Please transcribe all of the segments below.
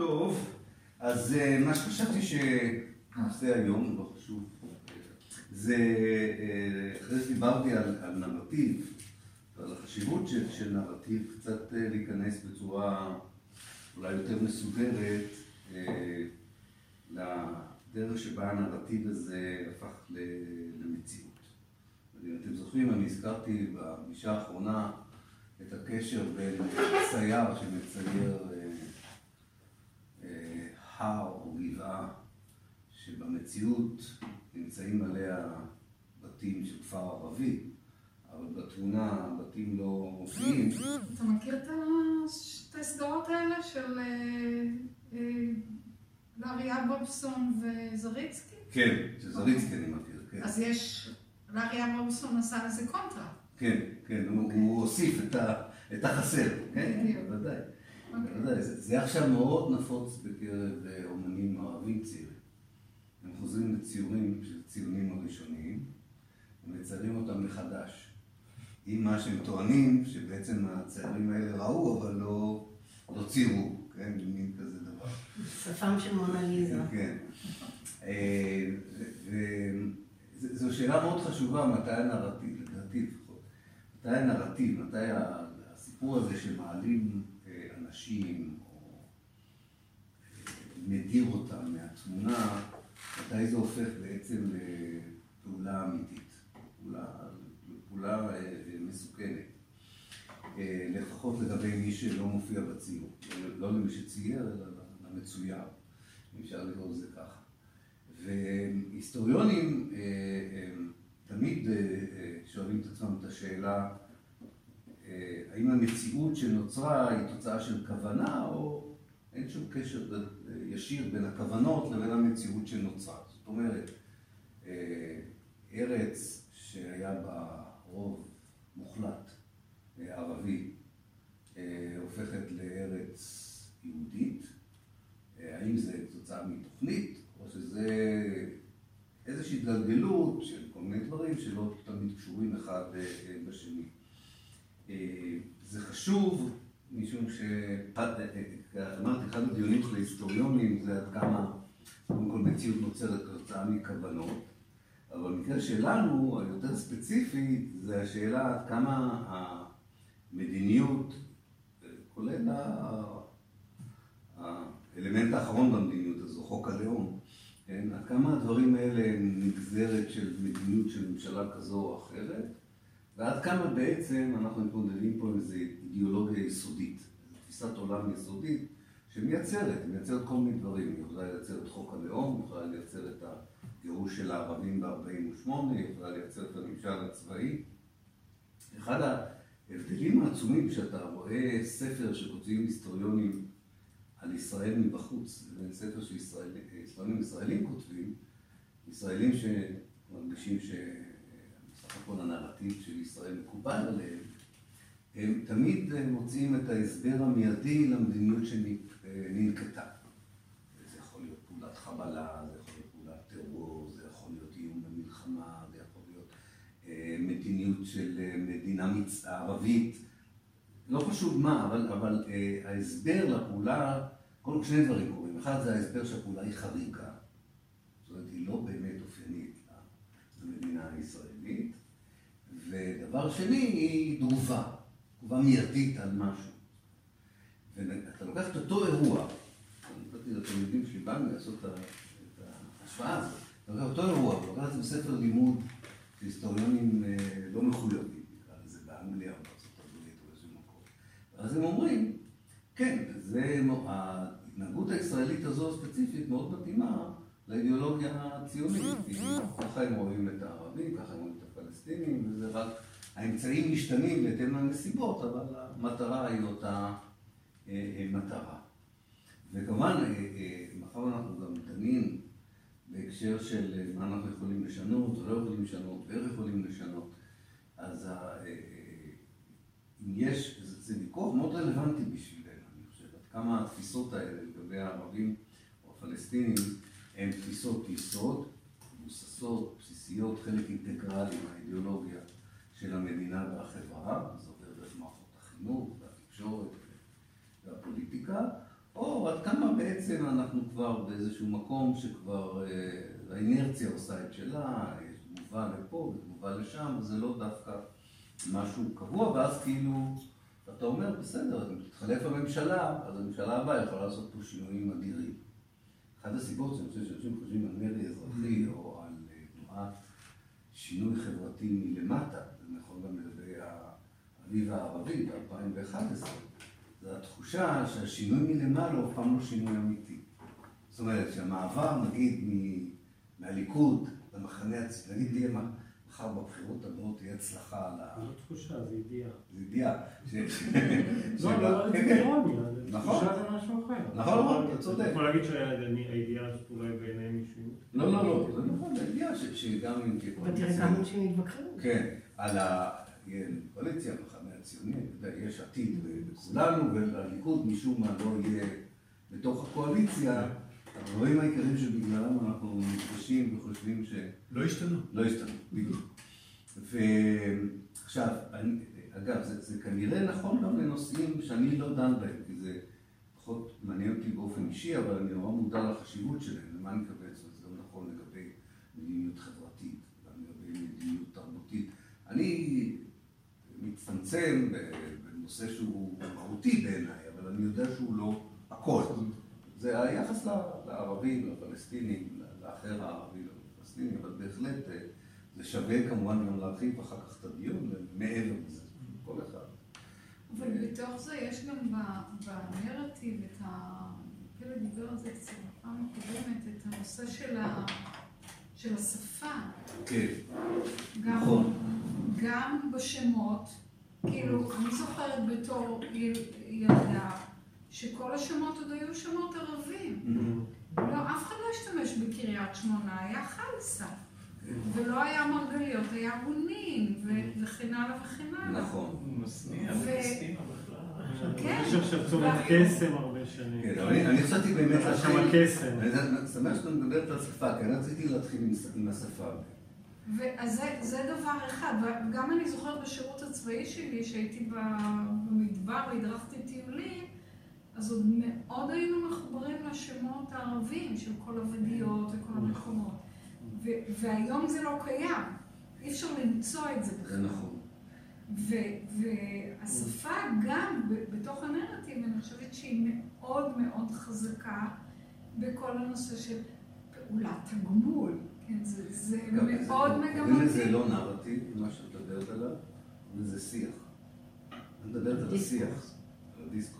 טוב, אז אה, מה שחשבתי שנעשה היום, לא חשוב, זה, אה, אחרי שדיברתי על, על נרטיב, ועל החשיבות של, של נרטיב, קצת אה, להיכנס בצורה אולי יותר מסודרת לדרך שבה הנרטיב הזה הפך למציאות. אם אתם זוכרים, אני הזכרתי בפגישה האחרונה את הקשר בין צייר שמצייר הר או גבעה שבמציאות נמצאים עליה בתים של כפר ערבי, אבל בתמונה הבתים לא מופיעים. אתה מכיר את הסדרות האלה של אה, אה, לארי אברמסון וזריצקי? כן, שזריצקי אני מכיר, כן. אז יש, לארי אברמסון עשה לזה קונטרה. כן, כן, הוא הוסיף את החסר, כן, בוודאי. זה עכשיו מאוד נפוץ בקרב אה, אומנים ערבים צעירים. הם חוזרים לציורים של ציונים הראשוניים, ומציירים אותם מחדש. עם מה שהם טוענים, שבעצם הציירים האלה ראו, אבל לא, לא ציירו, כן? מין כזה דבר. שפם של מונליזה. כן. אה, זו שאלה מאוד חשובה, מתי הנרטיב, לדעתי לפחות, מתי הנרטיב, מתי הסיפור הזה שמעלים אנשים, או מדיר אותם מהתמונה, מתי זה הופך בעצם לפעולה אמיתית, פעולה, פעולה אה, מסוכנת. אה, לפחות לגבי מי שלא מופיע בציור, לא למי שצייר, אלא למצויר, אם אפשר לקרוא לזה ככה. והיסטוריונים אה, תמיד שואלים את עצמם את השאלה, אה, האם המציאות שנוצרה היא תוצאה של כוונה, או אין שום קשר אה, ישיר בין הכוונות לבין המציאות שנוצרה. זאת אומרת, אה, ארץ שהיה בה רוב מוחלט ערבי, הופכת לארץ יהודית. האם זה תוצאה מתוכנית, או שזה איזושהי התגלגלות של כל מיני דברים שלא תמיד קשורים אחד בשני. זה חשוב, משום שאמרתי, אחד הדיונים של ההיסטוריונים זה עד כמה, קודם כל מציאות נוצרת כתוצאה מכוונות, אבל במקרה שלנו, היותר ספציפי, זה השאלה עד כמה המדיניות, כולל האלמנט האחרון במדיניות הזו, חוק הלאום, כן? עד כמה הדברים האלה הם נגזרת של מדיניות של ממשלה כזו או אחרת, ועד כמה בעצם אנחנו מתמודדים פה עם איזו אידיאולוגיה יסודית, תפיסת עולם יסודית שמייצרת, מייצרת כל מיני דברים, היא יכולה לייצר את חוק הלאום, היא יכולה לייצר את הגירוש של הערבים ב-48, היא יכולה לייצר את הממשל הצבאי. אחד ההבדלים העצומים כשאתה רואה ספר שכותבים היסטוריונים על ישראל מבחוץ, לבין ספר שישראלים ישראלים כותבים, ישראלים שמרגישים ש... הכל הנרטיב של ישראל מקובל עליהם, הם תמיד מוצאים את ההסבר המיידי למדיניות שננקטה. זה יכול להיות פעולת חבלה, זה יכול להיות פעולת טרור, זה יכול להיות איום במלחמה, זה יכול להיות אה, מדיניות של אה, מדינה מצ... ערבית, לא חשוב מה, אבל, אבל אה, ההסבר לפעולה, כל שני דברים קורים. אחד זה ההסבר שהפעולה היא חריגה, זאת אומרת, היא לא באמת אופיינית למדינה הישראלית. ודבר שני, היא תגובה, תגובה מיידית על משהו. ואתה לוקח את אותו אירוע, אני נתתי לתלמידים שלי באנו לעשות את ההשוואה הזאת, אתה לוקח אותו אירוע, אתה לוקח את זה בספר לימוד שהיסטוריונים אה, לא מחויבים, נקרא לזה באנגליה או בארצות הברית או באיזשהו מקום. ואז הם אומרים, כן, זה, ההתנהגות הישראלית הזו ספציפית מאוד מתאימה לאידיאולוגיה הציונית, ככה הם רואים את הערבים, ככה הם רואים הפלסטינים, וזה רק, האמצעים משתנים בהתאם לנסיבות, אבל המטרה היא אותה אה, אה, מטרה. וכמובן, אה, מאחר אנחנו גם דנים בהקשר של מה אנחנו יכולים לשנות, או לא יכולים לשנות, ואיך יכולים לשנות, אז יש, זה ויכוח מאוד רלוונטי בשבילנו, אני חושב, עד כמה התפיסות האלה לגבי הערבים או הפלסטינים הן תפיסות יסוד, מבוססות, בסיסיות, חלק אינטגרלי מהאידיאולוגיה של המדינה והחברה, זה עובר דרך מערכות החינוך והתקשורת והפוליטיקה, או עד כמה בעצם אנחנו כבר באיזשהו מקום שכבר אה, האינרציה עושה את שלה, תגובה לפה ותגובה לשם, וזה לא דווקא משהו קבוע, ואז כאילו, אתה אומר, בסדר, אם תתחלף הממשלה, אז הממשלה הבאה יכולה לעשות פה שינויים אדירים. אחת הסיבות שאני חושב שאנשים חושבים על מרי אזרחי או אה, תנועת שינוי חברתי מלמטה, זה נכון גם לגבי האביב הערבי ב-2011, זה התחושה שהשינוי מלמעלה הוא אף פעם לא שינוי אמיתי. זאת אומרת שהמעבר נגיד מהליכוד למחנה נגיד מחר בבחירות הבאות תהיה הצלחה על ה... זו לא תחושה, זה ידיעה. זה ידיעה. לא, לא, כן, זה כן. אירוניה, נכון. תחושה זה משהו אחר. נכון, נכון, אתה צודק. אתה יכול להגיד שהידיעה הזאת אולי בעיני מישהו... לא, לא, לא, זה נכון, זה ידיעה שגם אם תהיה אבל תראה כמה אנשים יתווכחו. כן, על הקואליציה, המחנה הציוני, אתה יודע, יש עתיד בכולנו, ולליכוד משום מה לא יהיה בתוך הקואליציה. הדברים העיקריים שבגללם אנחנו נפגשים וחושבים שלא לא השתנו. השתנו, בדיוק. ועכשיו, אני- אגב, זה, זה כנראה נכון גם לנושאים שאני לא דן בהם, כי זה פחות מעניין אותי באופן אישי, אבל אני נורא מודע לחשיבות שלהם, למה אני מתכוון, זאת אומרת, זה גם נכון לגבי מדיניות חברתית, גם לגבי מדיניות תרבותית. אני מצטמצם בנושא שהוא מהותי בעיניי, אבל אני יודע שהוא לא הכל. זה היחס לערבים, לפלסטינים, לאחר הערבי, לפלסטיני, אבל בהחלט אה, זה שווה כמובן גם להרחיב אחר כך את הדיון מעבר לזה, כל אחד. אבל בתוך זה יש גם בנרטיב את ה... פלא דיבר על זה קצת בפעם הקודמת, את הנושא של ה... של השפה. כן, גם, נכון. גם בשמות, כאילו, אני זוכרת בתור יל- ילדה, שכל השמות עוד היו שמות ערבים. לא, אף אחד לא השתמש בקריית שמונה, היה חלסה. ולא היה מרגליות, היה בונין, ו- וכן הלאה וכן הלאה. נכון. מסניע, ו- וקסטינה בכלל. כן. יש עכשיו צומת קסם הרבה שנים. כן, אני חשבתי באמת היה שם קסם. אני שמח שאתה מדברת על שפה, כי אני רציתי להתחיל עם השפה. ואז זה, דבר אחד, וגם אני זוכרת בשירות הצבאי שלי, שהייתי במדבר והדרכתי טיולים, אז עוד מאוד היינו מחוברים לשמות הערבים של כל הוודיות וכל המקומות. ו- והיום זה לא קיים, אי אפשר למצוא את זה זה בכלל. נכון. ו- והשפה גם ב- בתוך הנרטיב, אני חושבת שהיא מאוד מאוד חזקה בכל הנושא של פעולת הגמול. כן, זה, זה מאוד זה- קוראים לזה מגמתי. לא נרטיב, מה שאת מדברת עליו, וזה שיח. אני מדברת על השיח. על הדיסקוס.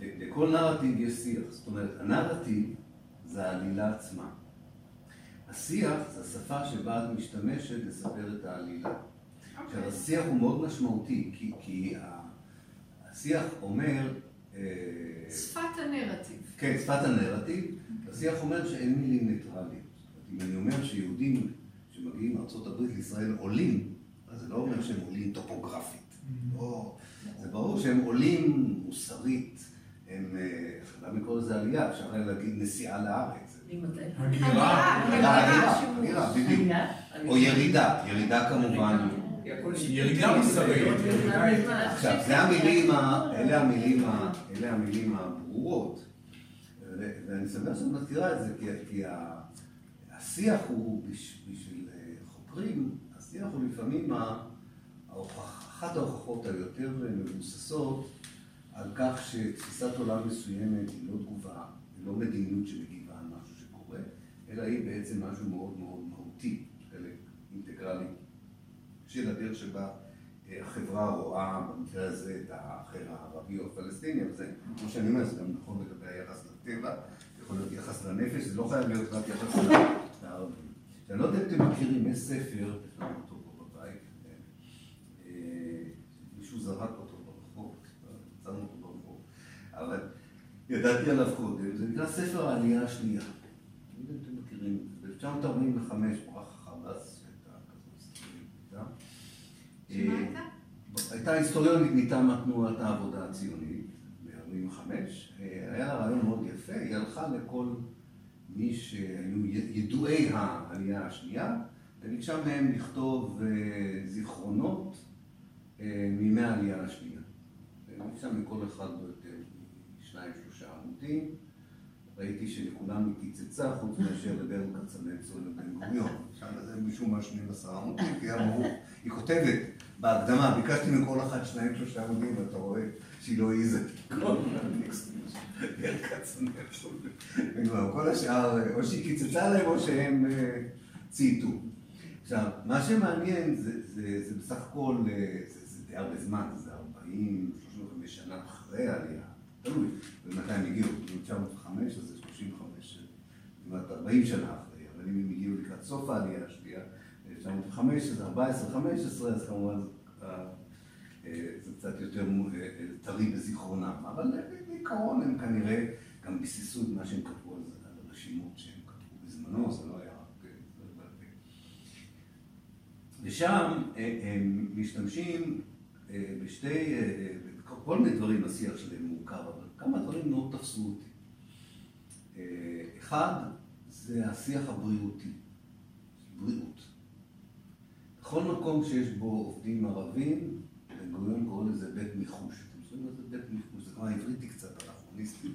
לכל נרטיב יש שיח. זאת אומרת, הנרטיב זה העלילה עצמה. השיח זה השפה שבה את משתמשת לספר את העלילה. עכשיו, אוקיי. השיח הוא מאוד משמעותי, כי, כי השיח אומר... אה, שפת הנרטיב. כן, שפת הנרטיב, השיח אומר שאין מילים ניטרליות. זאת אומרת, אם אני אומר שיהודים שמגיעים מארה"ב לישראל עולים, אז זה לא אומר שהם עולים טופוגרפית. לא, זה ברור שהם עולים מוסרית, הם, אה, אפשר גם לקרוא לזה עלייה, אפשר להגיד נסיעה לארץ. הגירה. הגירה, הגירה, בדיוק. או ירידה, ירידה כמובן. ירידה מוסרית. עכשיו, זה המילים, ה- אלה המילים, אלה המילים הברורות. ואני שמח שאת מזכירה את זה, כי, השיח הוא, בש- בשביל אה, חוקרים, השיח הוא לפעמים אחת ההוכחות היותר מבוססות על כך שתפיסת עולם מסוימת היא לא תגובה, היא לא מדיניות שמגיבה על משהו שקורה, אלא היא בעצם משהו מאוד מאוד מהותי, חלק אינטגרלי של הדרך שבה אה, החברה רואה במקרה הזה את האחר הערבי או הפלסטיני, אבל זה, כמו שאני אומר, זה גם נכון לגבי היחס לטבע, יכול להיות יחס לנפש, זה לא חייב להיות רק יחס לערבים. אני לא יודע אם אתם מכירים, יש ספר, יש לנו אותו פה בבית, אה, מישהו זרק אותו ברחוב, מצאנו אותו ברחוב, אבל ידעתי עליו קודם, זה נקרא ספר העלייה השנייה. אני יודע אם אתם מכירים את זה, ב-1945 ברח חמאס, שהייתה כזאת שמה אה, הייתה? היסטוריונית מטעם תנועת העבודה הציונית ב-45, היה לה רעיון מאוד יפה, היא הלכה לכל מי שהיו ידועי העלייה השנייה, וביקשה מהם לכתוב אה, זיכרונות אה, מימי העלייה השנייה. וביקשה מכל אחד יותר שניים שלושה עמודים, ראיתי שלכולם היא קיצצה, חוץ מאשר לברל כצנלסון ובן גוריון. שם זה משום מה 12 עמודים, כי היה ברור. היא כותבת בהקדמה, ביקשתי מכל אחת שניים שלושה עמודים, ואתה רואה שהיא לא העיזה של ברל כצנלסון גוריון. כל השאר, או שהיא קיצצה להם או שהם אה, צייתו. עכשיו, מה שמעניין זה, זה, זה בסך הכל, אה, זה, זה די הרבה זמן, זה 40, 35 שנה אחרי העלייה, תלוי, ומתי הם הגיעו, ב-1905 אז זה 35, כמעט 40 שנה אחרי, אבל אם הם הגיעו לקראת סוף העלייה השנייה, 1905, אז 14, 15, אז כמובן אה, אה, זה קצת יותר אה, טרי בזיכרונם, אבל בעיקרון הם כנראה גם ביססו את מה שהם כתבו על הרשימות שהם כתבו בזמנו, זה לא היה רק... בעל פה. ושם הם משתמשים בשתי, כל מיני דברים בשיח שלהם מורכב, אבל כמה דברים מאוד תפסו אותי. אחד, זה השיח הבריאותי, בריאות. בכל מקום שיש בו עובדים ערבים, בן גוריון קורא לזה בית מיחוש. אתם שומעים זה בית מיחוש? זה כבר עבריתי קצת, אנכרוניסטי,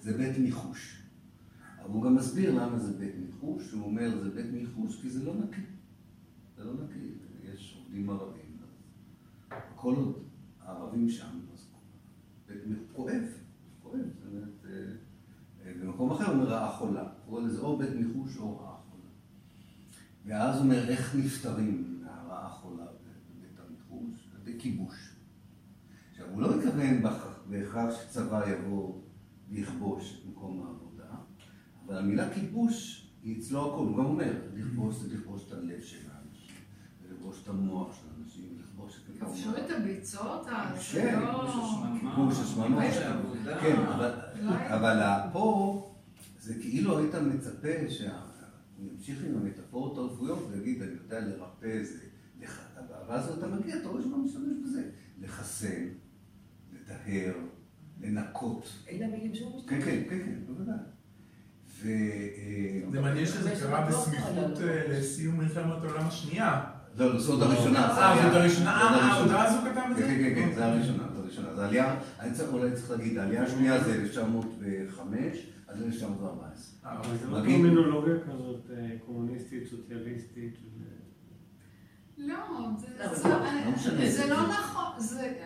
זה בית מיחוש. אבל הוא גם מסביר למה זה בית מיחוש, הוא אומר זה בית מיחוש כי זה לא נקי. זה לא נקי, יש עובדים ערבים. כל עוד הערבים שם, אז כואב, כואב, זאת אומרת, במקום אחר הוא אומר רעה חולה. קורא לזה או בית מיחוש או רעה חולה. ואז הוא אומר איך נפטרים מהרעה חולה בבית המיחוש? בכיבוש. עכשיו, הוא לא מתכוון בהכרח שצבא יבוא ויכבוש את מקום העבודה, אבל המילה כיבוש היא אצלו הכל, הוא גם אומר, לכבוש זה לכבוש את הלב של האנשים, ולכבוש את המוח של האנשים, ולכבוש את מקום כבשו את הביצות, כן, זה לא... כיבוש השמנות. כן, אבל- אבל פה זה כאילו היית מצפה שהוא ימשיך עם המטאפורות הרפואיות ויגיד, אני יודע לרפא זה, לח- ואז אתה מגיע, אתה רואה שהוא משתמש בזה, לחסן, לטהר, לנקות. אלה המילים שהוא כן, כן, כן, כן, בוודאי. ו... אה, זה מעניין שזה קרה בסמיכות אה, לסיום מלחמת העולם השנייה. לא, זאת הראשונה. זה אה, זאת הראשונה? אה. ההודעה הזו כתב את זה? כן, כן, כן, זה הראשונה, זה הראשונה. זה עלייה, אני צריך, אולי צריך להגיד, העלייה השנייה זה 1905 עד 1914. אה, אבל זה לא טרמינולוגיה כזאת אה, קומוניסטית, סוציאליסטית. לא, זה- לא, לא. זה לא נכון,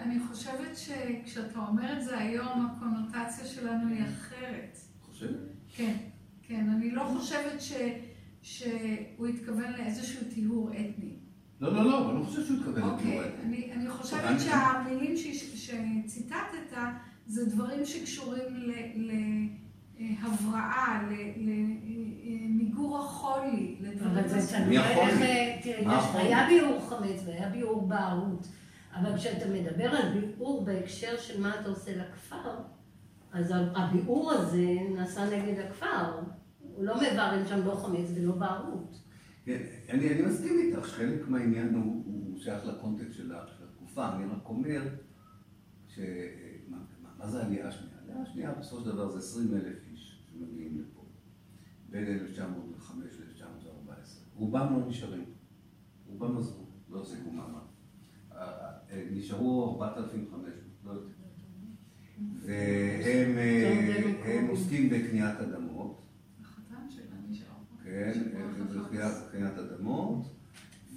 אני חושבת שכשאתה אומר את זה היום, הקונוטציה שלנו היא אחרת. חושב? כן, כן, אני לא חושבת שהוא התכוון לאיזשהו טיהור אתני. לא, לא, לא, אני לא חושב שהוא התכוון אוקיי, לטיהור אתני. אני, חושבת שהמילים שציטטת זה דברים שקשורים להבראה, למיגור החולי, לדברים אבל זה מסוימים. מי תלוי יכול? איך, אה, תראה, מה יש- יכול? היה ביעור חמץ והיה ביעור בערות, אבל כשאתה מדבר על ביעור בהקשר של מה אתה עושה לכפר, אז הביעור הזה נעשה נגד הכפר. הוא לא מברן שם לא חמץ ולא בערות. כן, אני, אני מסכים איתך שחלק מהעניין הוא, הוא שייך לקונטקסט של התקופה, אני רק אומר ש... מה, מה, מה זה העלייה השנייה? העלייה השנייה בסופו של דבר זה 20 אלף איש שמגיעים לפה, בין 1905 ל-1914. רובם לא נשארים, רובם עזבו, לא החזיקו מעמד. אה, אה, נשארו 4,500, לא יותר. והם אה, הם עוסקים בקניית אדמות. החתן שלה נשאר פה. כן, כך. קריאת אדמות,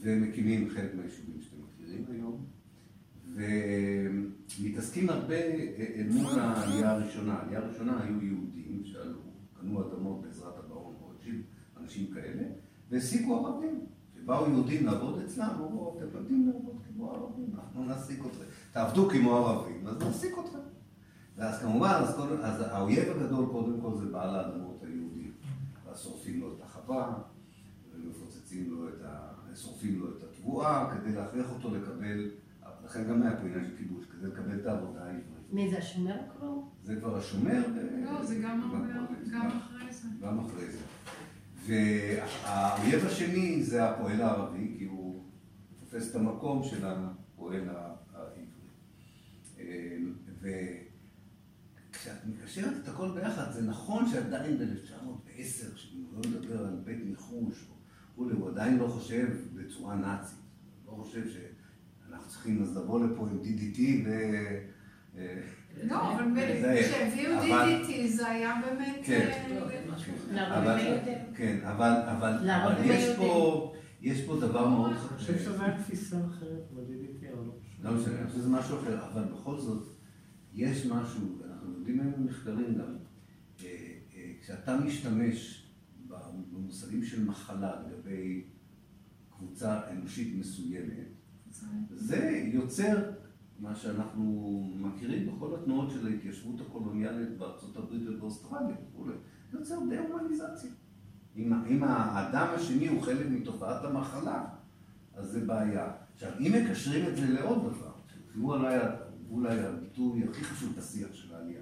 ומקימים חלק מהיישובים שאתם מכירים היום, ומתעסקים הרבה אל מול העלייה הראשונה. העלייה הראשונה היו יהודים שעלו, קנו אדמות בעזרת הברון רוטשילד, אנשים כאלה, והעסיקו ערבים. כשבאו יהודים לעבוד אצלם, אמרו, אתם לא יודעים לעבוד כמו ערבים, אנחנו נעסיק אתכם. תעבדו כמו ערבים, אז נעסיק אתכם. ואז כמובן, אז, כל, אז האויב הגדול קודם כל זה בעל האדמות היהודי. ואז שורפים לו את החווה, ומפוצצים לו את ה... שורפים לו את התבואה, כדי להכריח אותו לקבל, לכן גם היה פה עניין של כיבוש, כדי לקבל את העבודה העברית. מי זה השומר כבר? זה כבר השומר. לא, זה גם אחרי זה. גם אחרי זה. והאויב השני זה הפועל הערבי, כי הוא תופס את המקום של הפועל העברי. וכשאת מקשרת את הכל ביחד, זה נכון שעדיין ב-1910, כשאני לא מדבר על בית ניחוש וכולי, הוא עדיין לא חושב בצורה נאצית. הוא לא חושב שאנחנו צריכים אז לבוא לפה עם DDT ו... לא, אבל כשהביאו DDT זה היה באמת... כן. אה, אבל-. כן, יש. פה, יש פה דבר מאוד אני חושב שזו הייתה תפיסה אחרת ב-DDT, אבל לא חשוב. לא משנה, אני חושב שזה משהו אחר, אבל בכל זאת, יש משהו, ואנחנו יודעים היום במחקרים גם, אה, אה, כשאתה משתמש במושגים של מחלה לגבי קבוצה אנושית מסוימת, זה יוצר מה שאנחנו מכירים בכל התנועות של ההתיישבות הקולוניאלית בארצות הברית ובאוסטרליה וכולי, זה יוצר דה-הומניזציה. אם, אם האדם השני הוא חלק מתופעת המחלה, אז זה בעיה. עכשיו, אם מקשרים את זה לעוד דבר, שהוא אולי, הביטוי הכי חשוב בשיח של העלייה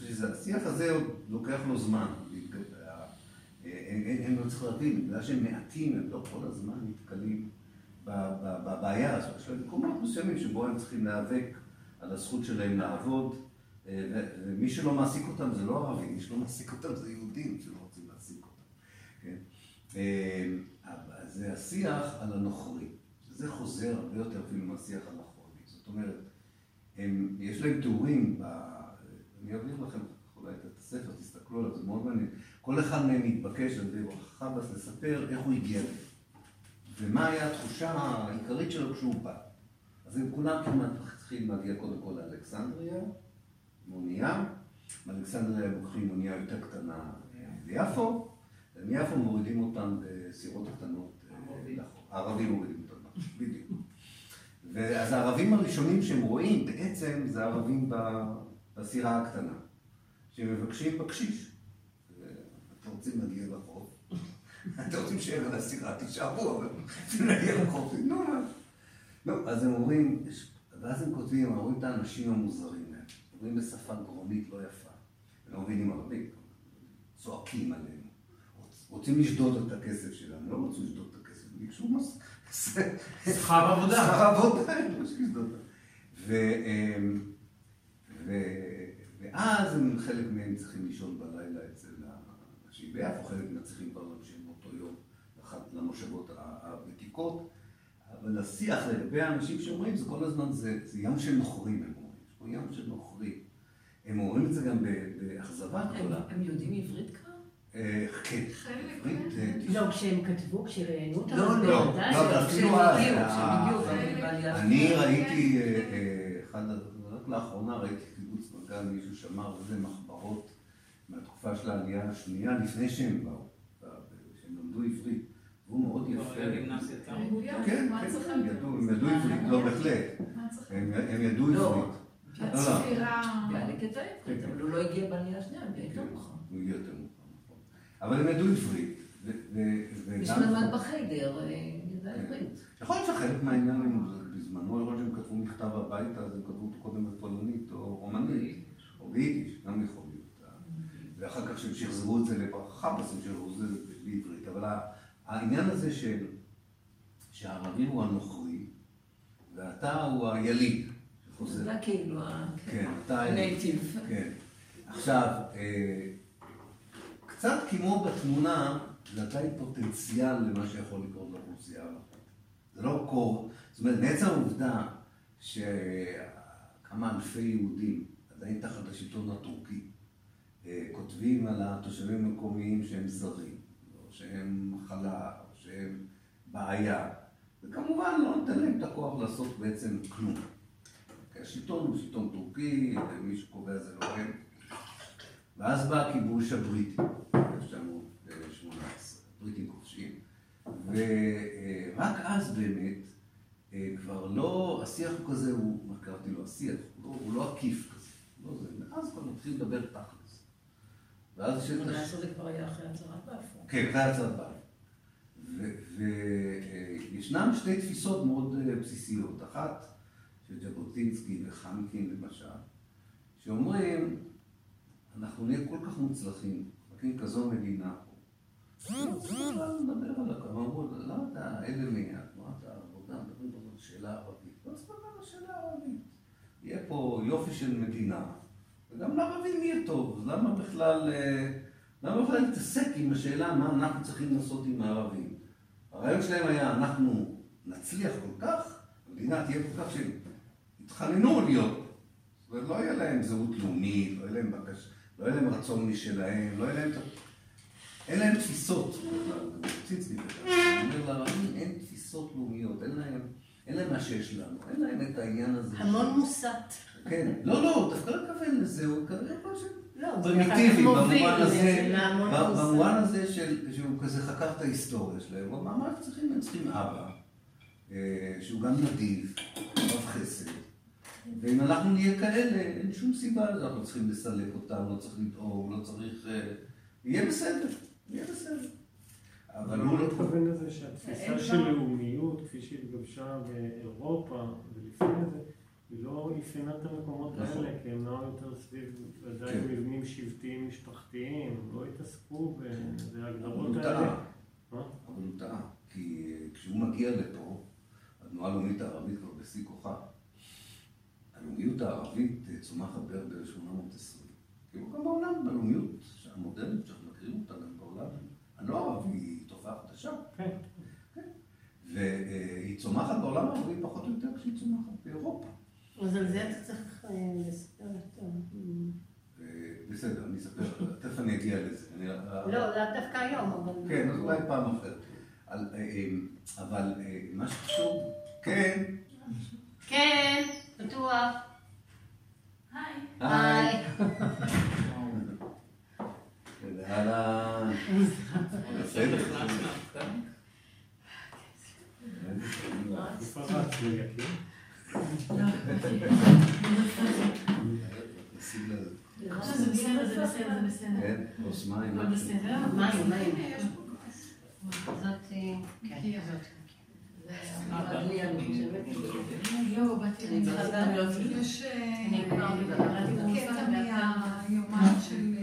חושב שהשיח הזה עוד לוקח לו זמן. הם, לא צריך להבין, בגלל שהם מעטים, הם לא כל הזמן נתקלים בבעיה הזאת. יש להם מקומות מסוימים שבו הם צריכים להיאבק על הזכות שלהם לעבוד, אה, ומי שלא מעסיק אותם זה לא ערבים, מי שלא מעסיק אותם זה יהודים שלא רוצים להעסיק אותם. כן? אה, זה השיח על הנוכרי. זה חוזר הרבה יותר אפילו מהשיח על החולי. זאת אומרת, הם, יש להם תיאורים, ב... אני אעביר לכם אולי את הספר, תסתכלו עליו, זה מאוד מעניין. כל אחד מהם מתבקש על ידי חבאס לספר איך הוא הגיע לזה. ומה היה התחושה העיקרית שלו כשהוא בא. אז הם כולם כמעט צריכים להגיע קודם כל לאלכסנדריה, עם אונייה. מאלכסנדריה הם לוקחים אונייה יותר קטנה ליפו, ומיפו מורידים אותם בסירות הקטנות. אה, לחוף. הערבים מורידים אותם, בדיוק. ואז הערבים הראשונים שהם רואים בעצם זה הערבים ב- בסירה הקטנה, שמבקשים בקשיש. אתם רוצים להגיע לחוף? אתם רוצים שיהיה על הסירה, תישארו, אבל רוצים להגיע לחוף, נו. לא, אז הם אומרים, ואז הם כותבים, הם רואים את האנשים המוזרים האלה, אומרים בשפה גרונית לא יפה, הם לא מבינים ערבית, צועקים עלינו, רוצ- רוצים לשדוד את הכסף שלנו, לא רצו לשדוד את הכסף, ביקשו מס... שכר עבודה. שכר עבודה, הם רוצים לשדוד. ו- ואז הם, חלק מהם צריכים לישון בלילה אצל האנשים ביפו, חלק מהם צריכים כבר להמשיך באותו יום אחת למושבות הוותיקות. אבל השיח לגבי האנשים שאומרים, זה כל הזמן, זה, זה ים של נוכרים, הם אומרים. יש פה ים של נוכרים. הם אומרים את זה גם באכזבה גדולה. הם יודעים עברית כבר? אה, כן. חלק, עברית, כן. אה, לא, כשהם כתבו, כשראיינו אותם, לא, לא. לא, אפילו אז, אה, אני. ראיתי, אחד, רק לאחרונה ראיתי מגל, מישהו שמר איזה מחברות מהתקופה של העלייה השנייה, לפני שהם באו, שהם למדו עברית. והוא מאוד יפה. בגימנסיה תרבות. כן, מה כן, כן, הם ידעו עברית, לא, בהחלט. הם ידעו לא. עברית. לא, לא. הצפירה... אבל הוא לא הגיע בעלייה השנייה, הוא הגיע יותר מאוחר. הוא הגיע יותר מאוחר, נכון. אבל הם ידעו עברית. וגם- מי שלמד בחיידר, אה, ידע כן. עברית. יכול להיות שחלק מהעניין הם בזמנו, יכול להיות שהם כתבו מכתב הביתה, אז הם כתבו אותו קודם בפולנית או רומנית, ביידיש, גם יכול להיות. ואחר כך שהם שחזרו את זה לברכה, אז הם שחזרו את זה בעברית. אבל העניין הזה של שהערבי הוא הנוכרי, ואתה הוא היליד, שחוזר. זה כאילו כן, אתה היליד. הנייטיב. כן. עכשיו, אה, קצת כמו בתמונה, עדיין פוטנציאל למה שיכול לקרות לאוכלוסייה הערבית. זה לא קור, זאת אומרת, מעצם העובדה שכמה אלפי יהודים עדיין תחת השלטון הטורקי אה, כותבים על התושבים המקומיים שהם זרים, או שהם מחלה, או שהם בעיה, וכמובן לא נותן להם את הכוח לעשות בעצם כלום. כי השלטון הוא שלטון טורקי, ומי שקובע זה לא הם. ואז בא הכיבוש הבריטי, ב-1918, בריטים כובשים. ורק אז באמת, אה, כבר לא, השיח הוא כזה, הוא, מה קראתי לו, השיח, הוא לא, הוא לא עקיף כזה. לא זה, מאז כבר מתחיל לדבר תכלס. ואז יש את הש- 18 זה כבר היה אחרי הצהרת בלפור. כן, אחרי הצעת בלפור. וישנן שתי תפיסות מאוד אה, בסיסיות. אחת של ז'בוטינסקי וחנקין למשל, שאומרים, אנחנו נהיה כל כך מוצלחים, נקים כזו מדינה פה. לא צריך בכלל לדבר על הכמה, אמרו, לא אתה, אלה מהתנועת העבודה, מדברים פה על שאלה ערבית. לא. יהיה פה יופי של מדינה, וגם לערבים יהיה טוב, אז למה בכלל... אה, למה בכלל להתעסק עם השאלה מה אנחנו צריכים לעשות עם הערבים? הרעיון שלהם היה, אנחנו נצליח כל כך, המדינה תהיה כל כך שהם יתחננו להיות זאת אומרת, לא היה להם זהות לאומית, לא היה להם בקש... לא היה להם רצון משלהם, לא היה להם... אין להם תפיסות. ציצניק כתב, הוא אומר לערבים אין תפיסות לאומיות, אין להם, אין להם מה שיש לנו, אין להם את העניין הזה. המון מוסת. כן, לא, לא, הוא דווקא לא התכוון לזה, הוא התכוון משהו לא, פרימיטיבי, במובן הזה. במובן הזה של- שהוא כזה חקר את ההיסטוריה שלהם, הוא אמר, מה אנחנו צריכים? הם צריכים אבא, אה, שהוא גם נדיב, רב חסד, ואם אנחנו נהיה כאלה, אין שום סיבה, אנחנו צריכים לסלק אותם, לא צריך לדאוג, לא צריך... אה, יהיה בסדר, יהיה בסדר. אבל הוא לא... מתכוון לזה שהתפיסה של לאומיות, כפי שהתגבשה באירופה ולפני זה, היא לא אפיינה את המקומות נכון. האלה, כי הם נעו יותר סביב ודאי כן. מבנים שבטיים משפחתיים, לא התעסקו ההגדרות הוא האלה. אבל הוא טעה, כי אה, כשהוא מגיע לפה, התנועה הלאומית הערבית כבר בשיא כוחה. הלאומיות הערבית אה, צומחת בערך ב-1820. כאילו גם בעולם, בלאומיות המודרנית שאנחנו מכירים אותה גם בעולם, הלא ערבי היא תופעה חדשה. כן. והיא צומחת בעולם הערבי פחות או יותר כשהיא צומחת באירופה. אז על זה אתה צריך אה, לספר יותר. אה, בסדר, אני אספר, תכף אני אגיע לזה. אני- לא, לאו דווקא היום, אבל... כן, אז אולי פעם אחרת. אה, אה, אבל אה, מה שחשוב, כן, כן, פתוח. היי. אהלן. בסדר. זה בסדר, זה בסדר, זה בסדר. כן, כוס מים. הכל. בסדר. מים, מים. זאת... חושבת. לא, באתי להיות- יש קטע מהיומן של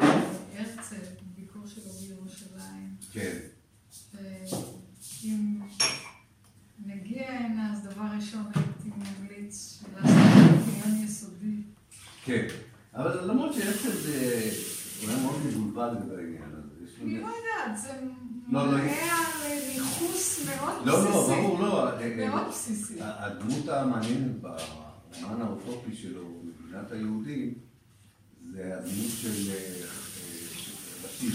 הרצל, ביקור שלו בירושלים. כן. ואם נגיע הנה, אז דבר ראשון הייתי ממליץ לעשות דיון יסודי. כן. אבל למרות שהרצל זה... הוא היה מאוד מבולבל לגבי העניין הזה. אני לא יודעת, זה לא, לא, מראה על ניכוס מאוד לא, לא, בסיסי. ברור, לא. אה, אה, מאוד בסיסי. הדמות המעניינת ברומן האוטופי שלו, מדינת היהודים, זה הדמות של אה, אה, רשיד.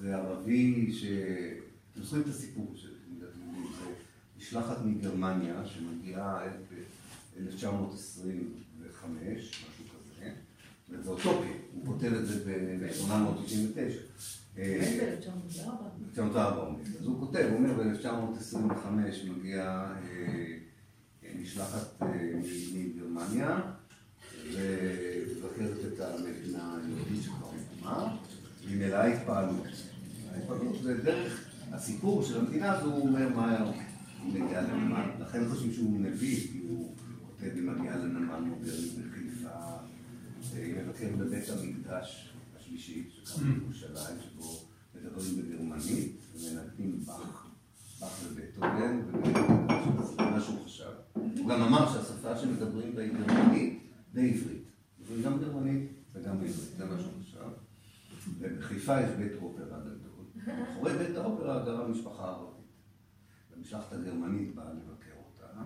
זה ערבי ש... אתם זוכרים את הסיפור של מדינת היהודים, זה משלחת מגרמניה שמגיעה ב-1925, משהו כזה, וזה אוטופי, הוא כותב את זה ב-1899. אה, 1904 הוא מת. אז הוא כותב, הוא אומר ב-1925 מגיעה אה, משלחת אה, מגרמניה ומבקרת את המדינה היהודית שכבר הוקמה, מלאה התפעלות. ההתפעלות זה דרך הסיפור של המדינה הזו, הוא אומר מה היא מגיעה לנמל. לכן חושבים שהוא נביא, כי הוא כותב היא מגיעה לנמל מודרני אה, מבקרת בבית המקדש השלישי, שקם בירושלים, שבו מדברים בגרמנית, ומנגנים באך, באך ובטהובן, וזה מה שהוא חשב. הוא גם אמר שהשפה שמדברים בה היא גרמנית ועברית. זה גם גרמנית וגם עברית, זה מה שהוא חשב. ובחיפה יש בית אופרה גדול. מאחורי בית האופרה גרה משפחה ערבית. והמשלחת הגרמנית באה לבקר אותה,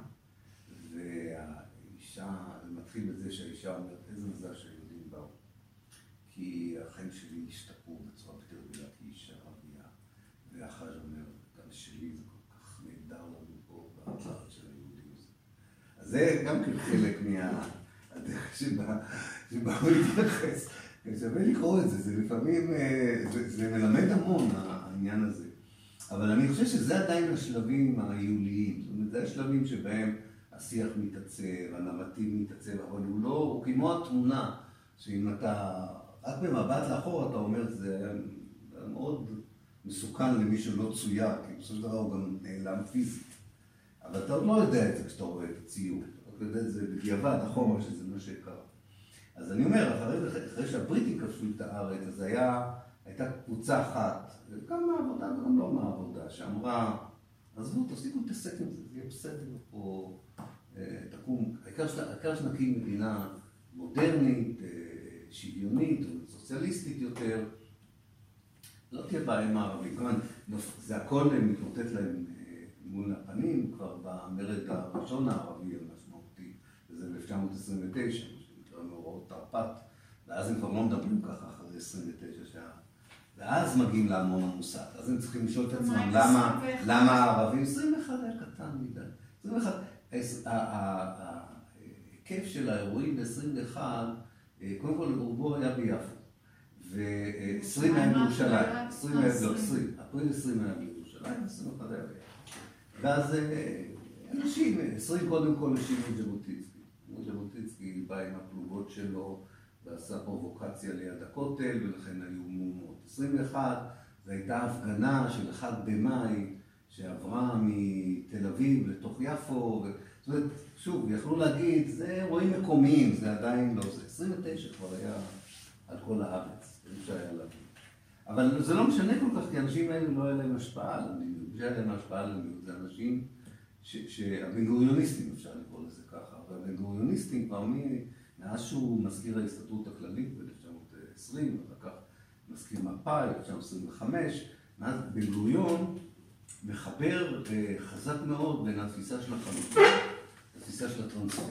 והאישה, זה מתחיל בזה שהאישה אומרת, איזה מזל באו. כי החיים שלי השתפרו בצורה בלתי רגילה כאישה ערבייה. והחאג' אומר, גם שלי זה כל כך נהדר לנו פה בארץ של היהודים. אז זה גם כן חלק מהדרך שבה הוא התייחס. שווה לקרוא את זה, זה לפעמים, אה, זה, זה מלמד המון העניין הזה. אבל אני חושב שזה עדיין השלבים ההיוליים. זאת אומרת, זה השלבים שבהם השיח מתעצב, הנרטיב מתעצב, אבל הוא לא, הוא כמו התמונה, שאם אתה, רק במבט לאחור אתה אומר, זה היה מאוד מסוכן למי שלא צויר, כי בסופו של דבר הוא גם נעלם פיזית. אבל אתה עוד לא יודע את זה כשאתה רואה את הציור. אתה יודע את זה בדיעבד, אחורה, שזה מה שקרה. אז אני אומר, אחרי, אחרי שהבריטים כבשו את הארץ, אז היה, הייתה קבוצה אחת, גם מהעבודה וגם לא מהעבודה, שאמרה, עזבו, תפסיקו להתעסק עם זה, זה יהיה בסדר פה, אה, תקום, העיקר שנקים מדינה מודרנית, שוויונית, סוציאליסטית יותר, לא תהיה בעיה עם הערבים. כמובן, זה הכל מתמוטט להם אה, מול הפנים, כבר במרד הראשון הערבי המשמעותי, ב-1929, שנקרא מאורעות תרפ"ט, ואז הם כבר לא מדברים ככה אחרי 29 שעה. ואז מגיעים להמון המוסד, אז הם צריכים לשאול את עצמם למה, 21? למה הערבים, 21 היה קטן מדי, 21, הס- ה- ה- ההיקף של האירועים ב-21, קודם כל רובו היה ביפו, ו-20 היה בירושלים, 20 היה, לא, 20, אפריל 20 היה בירושלים, 21 היה ביפו. ואז אה, אנשים, 20 קודם כל את ז'בוטינסקי. ז'בוטינסקי בא עם הפלוגות שלו ועשה פרובוקציה ליד הכותל, ולכן היו מהומות. 21, זו הייתה הפגנה של 1 במאי, שעברה מתל אביב לתוך יפו, ו... זאת אומרת, שוב, יכלו להגיד, זה אירועים מקומיים, זה עדיין לא זה. 29 כבר היה על כל הארץ, אי אפשר היה להגיד. אבל זה לא משנה כל כך, כי האנשים האלה לא היה להם השפעה על המדיניות. מי שהיה להם השפעה על המדיניות זה אנשים ש- שהבן גוריוניסטים, אפשר לקרוא לזה ככה, אבל הבן גוריוניסטים כבר מאז שהוא מזכיר ההסתדרות הכללית ב-1920, ואחר כך מזכיר מפא"י, ב-1925, מאז בן גוריון מחבר אה, חזק מאוד בין התפיסה של החלוקה לתפיסה של הטרנספר.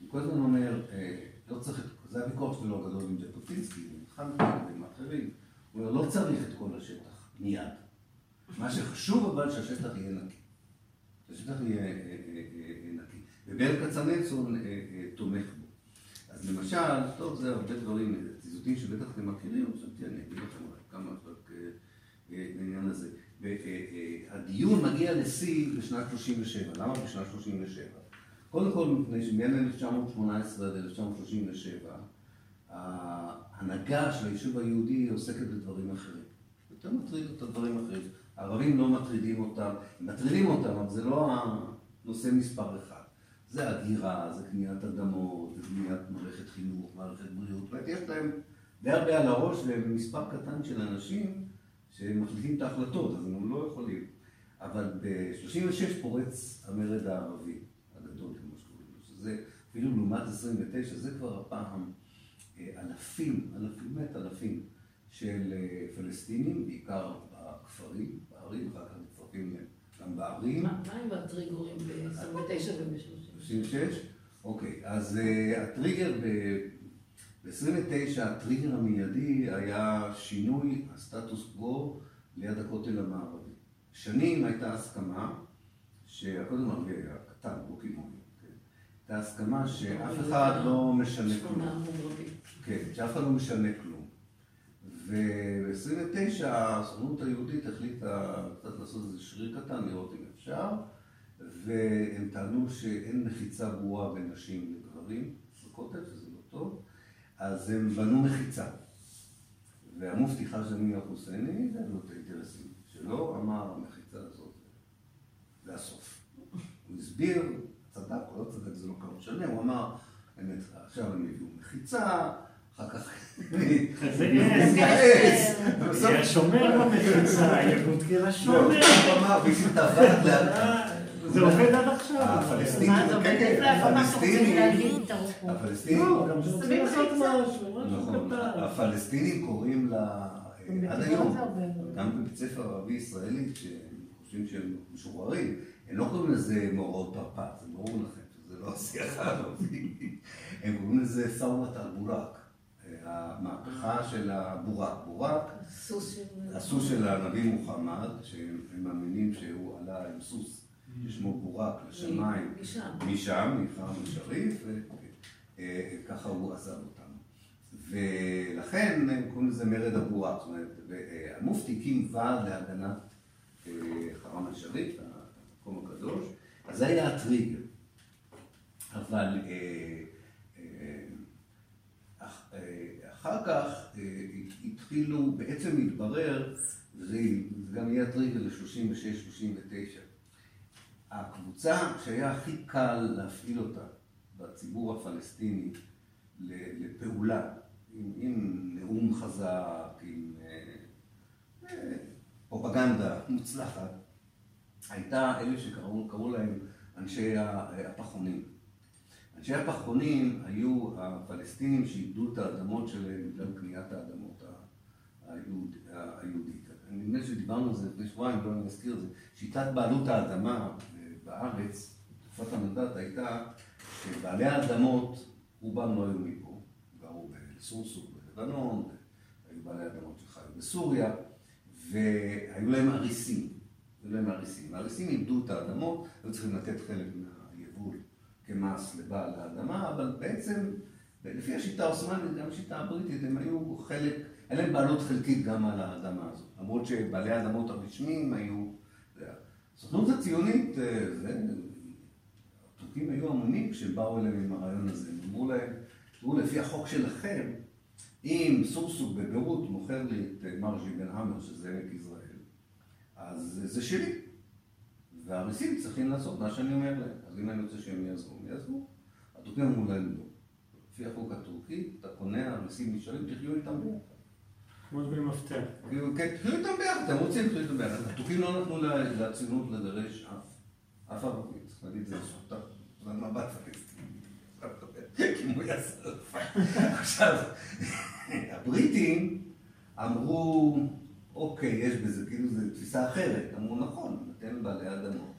הוא כל הזמן אומר, אה, לא צריך את, זה הוויכוח שלו הגדול עם ז'בוטינסקי, עם חנקין ועם אחרים, הוא אומר, לא צריך את כל השטח מיד. מה שחשוב אבל שהשטח יהיה נקי. שהשטח יהיה אה, נקי. וברל כצנלסון תומך בו. אז למשל, טוב, זה הרבה דברים, ציטוטים שבטח אתם מכירים, חשבתי, אני אגיד לכם כמה בעניין הזה. והדיון מגיע לשיא בשנת 37. למה בשנת 37? קודם כל, מפני שבין 1918 עד 1937, ההנהגה של היישוב היהודי עוסקת בדברים אחרים. יותר מטריד אותה דברים אחרים. הערבים לא מטרידים אותם, מטרידים אותם, אבל זה לא הנושא מספר אחד. זה הגירה, זה קניית אדמות, זה בניית מערכת חינוך, מערכת בריאות. יש להם די הרבה על הראש ומספר קטן של אנשים שמחליטים את ההחלטות, אז הם לא יכולים. אבל ב-36 פורץ המרד הערבי הגדול, כמו שקוראים לו, שזה אפילו לעומת 29, זה כבר הפעם אה, אלפים, אלפים, באמת אלפים של אה, פלסטינים, בעיקר בכפרים, בערים, אחר כך מצטרפים גם בערים. מה עם הטריגורים ב-29 וב-30? 36? אוקיי, אז uh, הטריגר ב-29, הטריגר המיידי היה שינוי הסטטוס קוו ליד הכותל המערבי. שנים הייתה הסכמה, שהכותל המערבי היה קטן, לא כן? הייתה הסכמה שאף אחד לא משנה כלום. כן, שאף אחד לא משנה כלום. וב-29 הסוכנות היהודית החליטה קצת לעשות איזה שריר קטן, לראות אם אפשר, והם טענו שאין מחיצה ברורה בין נשים לגברים בכותל, שזה לא טוב, אז הם בנו מחיצה. והמופתי חאג' אמין אל-חוסייני, זה לו את האינטרסים שלו, אמר, המחיצה הזאת זה הסוף. הוא הסביר, צדק או לא צדק, זה לא כמה משנה, הוא אמר, האמת, עכשיו הם הביאו מחיצה, אחר כך... עז. ובסוף- כי השומר במחיצה, יבודקי לא, לשומר. הוא אמר, והיא טבעת לאט. זה עובד עד עכשיו. הפלסטינים, כן, כן, הפלסטינים. הפלסטינים, לא, נכון. הפלסטינים קוראים לה, גם עד בתיכון היום. גם בבית ספר ערבי ישראלי, כשהם חושבים שהם משוחררים, הם לא קוראים לזה מאורעות תרפ"ט, זה ברור לכם, שזה לא השיח הערבי, הם קוראים לזה סאומת אל-בורק, המהפכה של הבורק, בורק. הסוס של הנביא מוחמד, שהם הם מאמינים שהוא עלה עם סוס ששמו בורק לשמיים, משם. משם, מחרם א-שריף, וככה הוא עזב אותם. ולכן הם קוראים לזה מרד הבורק, זאת אומרת, המופתי הקים ועד להגנת אה, חרם א-שריף, המקום הקדוש, אז זה היה הטריגר. אבל אה, אה, אח- אה, אחר כך אה, התחילו, בעצם התברר, זה גם יהיה הטריגר ל-36-39. הקבוצה שהיה הכי קל להפעיל אותה בציבור הפלסטיני לפעולה, עם, עם נאום חזק, עם אה, אה, פרופגנדה מוצלחת, הייתה אלה שקראו קראו להם אנשי ה- הפחונים. אנשי הפחונים היו הפלסטינים שאיבדו את האדמות שלהם בגלל קניית האדמות היהוד, היהודית. נדמה שדיברנו על זה לפני שבועיים, לא אני אזכיר את זה. שיטת בעלות האדמה בארץ, תקופת המנדט הייתה שבעלי האדמות, רובם לא היו מפה, גרו בסורסוק בלבנון, היו בעלי אדמות שחיו בסוריה, והיו להם אריסים. היו להם אריסים. האריסים איבדו את האדמות, היו צריכים לתת חלק מהיבול כמס לבעל האדמה, אבל בעצם, לפי השיטה העות'מאנית, גם השיטה הבריטית, הם היו חלק, היה להם בעלות חלקית גם על האדמה הזאת. למרות שבעלי האדמות הרשמיים היו... הסוכנות הציונית, אה, זה, הטורקים היו המונים כשבאו אליהם עם הרעיון הזה. הם אמרו להם, תראו, לפי החוק שלכם, אם סורסוק בביירות מוכר לי את אה, מרג'י בן המר, שזה עמק יזרעאל, אז זה שלי. והריסים צריכים לעשות מה שאני אומר להם. אז אם אני רוצה שהם יעזרו, הם יעזרו. הטורקים אמרו להם לא. לפי החוק הטורקי, אתה קונה הריסים נשארים, תחיו איתם ביחד. כמו דמי מפתח. כאילו, כן, תחיו איתם ביחד, אתם רוצים, תחיו איתם ביחד. הטורקים לא נתנו לציונות לדרש אף, אף ערבי, צריך להגיד את זה לזכותה. זה מבט עכשיו, הבריטים אמרו, אוקיי, יש בזה, כאילו זו תפיסה אחרת. אמרו, נכון, אתם בעלי אדמות.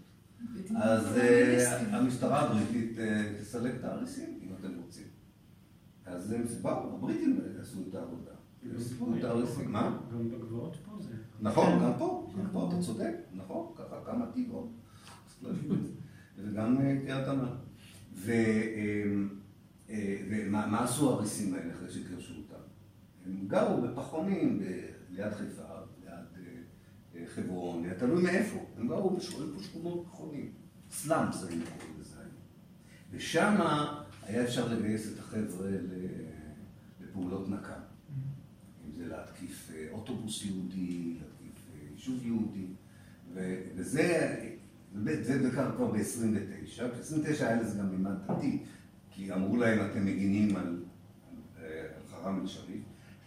אז אה, המשטרה הבריטית אה, תסלק את האריסים, אם אתם רוצים. אז הם באו, הבריטים עשו את העבודה. האריסים. מה? גם בגבעות פה זה. נכון, גם פה, גם פה, אתה צודק, נכון, ככה כמה טבעו. וגם אה, קריית עמל. ומה עשו האריסים האלה אחרי שגירשו אותם? הם גרו בפחונים ליד חיפה, ליד אה, חברון, ליד תלוי מאיפה. הם גרו בשכונות פחונים. סלאמס היינו קוראים לזה היום. ושם היה אפשר לגייס את החבר'ה לפעולות נקם. להתקיף אה, אוטובוס יהודי, להתקיף אה, יישוב יהודי, וזה, באמת, זה בעיקר כבר ב-29. ב-29 היה לזה גם מימד דתי, כי אמרו להם, אתם מגינים על, על, על חרם אל-שריף.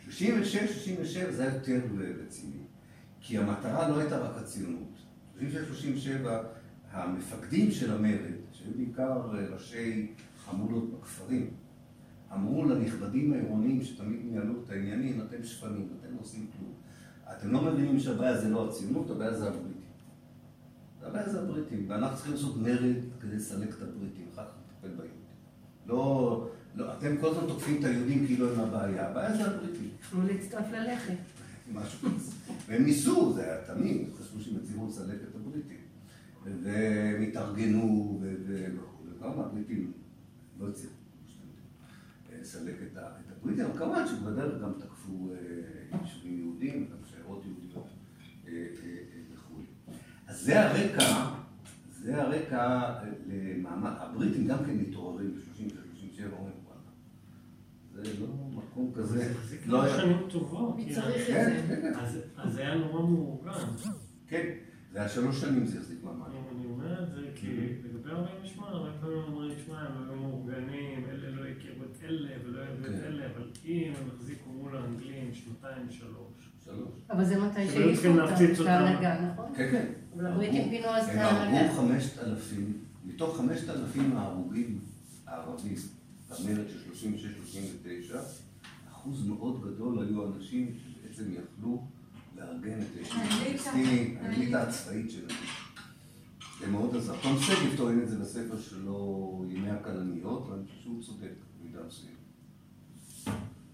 36, 37 זה היה יותר רציני, כי המטרה לא הייתה רק הציונות. 36, 37, המפקדים של המרד, שהיו בעיקר ראשי חמולות בכפרים, אמרו לנכבדים העירוניים שתמיד ניהלו את העניינים, אתם שפנים, אתם לא עושים כלום. אתם לא מבינים שהבעיה זה לא הציונות, הבעיה זה הבריטים. הבעיה זה הבריטים, ואנחנו צריכים לעשות מרד כדי לסלק את הבריטים, אחר כך נטפל ביהודים. לא, לא, אתם כל הזמן תוקפים את היהודים כאילו הם הבעיה, הבעיה זה הבריטים. יכלו להצטרף ללכת. משהו כזה. והם ניסו, זה היה תמיד, חשבו שהם יצליחו לסלק את הבריטים. והם התארגנו וכו', וגם הבריטים לא הצליחו. לסלק את הבריטים, אבל כמובן שבדרך גם תקפו יישובים יהודים, גם שיירות יהודיות וכו'. אז זה הרקע, זה הרקע למעמד, הבריטים גם כן מתעוררים ב-30 ו-37, אומרים וואלה. זה לא מקום כזה, לא היה... שנים טובות. מי צריך את כן, זה? כן, כן. אז זה היה נורא מאורגן. כן, זה היה שלוש שנים זה החזיק מעמד. אני אומר את זה כי לגבי 48, הרבה פעמים אומרים, שמע, הם היו מאורגנים, אלה הכירו את אלה ולא הכירו את. אלה, אבל אם הם החזיקו מול האנגלים שנתיים, שלוש. שלוש. אבל זה מתי שהיו שהעיפו צריכים להפציץ את אותם. ההנהגה, נכון? כן, כן. אבל הבריטים פינו אז את הם הרגו. חמשת אלפים, מתוך חמשת אלפים ההרוגים הערבים במרד של 36-39, אחוז מאוד גדול היו אנשים שבעצם יכלו לארגן את הישות האליטה. הפלסטינית, האליטה הצבאית שלהם. זה מאוד עזר. תום שגב טוען את זה בספר שלו, ימי הכלניות, ואני חושב שהוא צודק במידה מסוימת.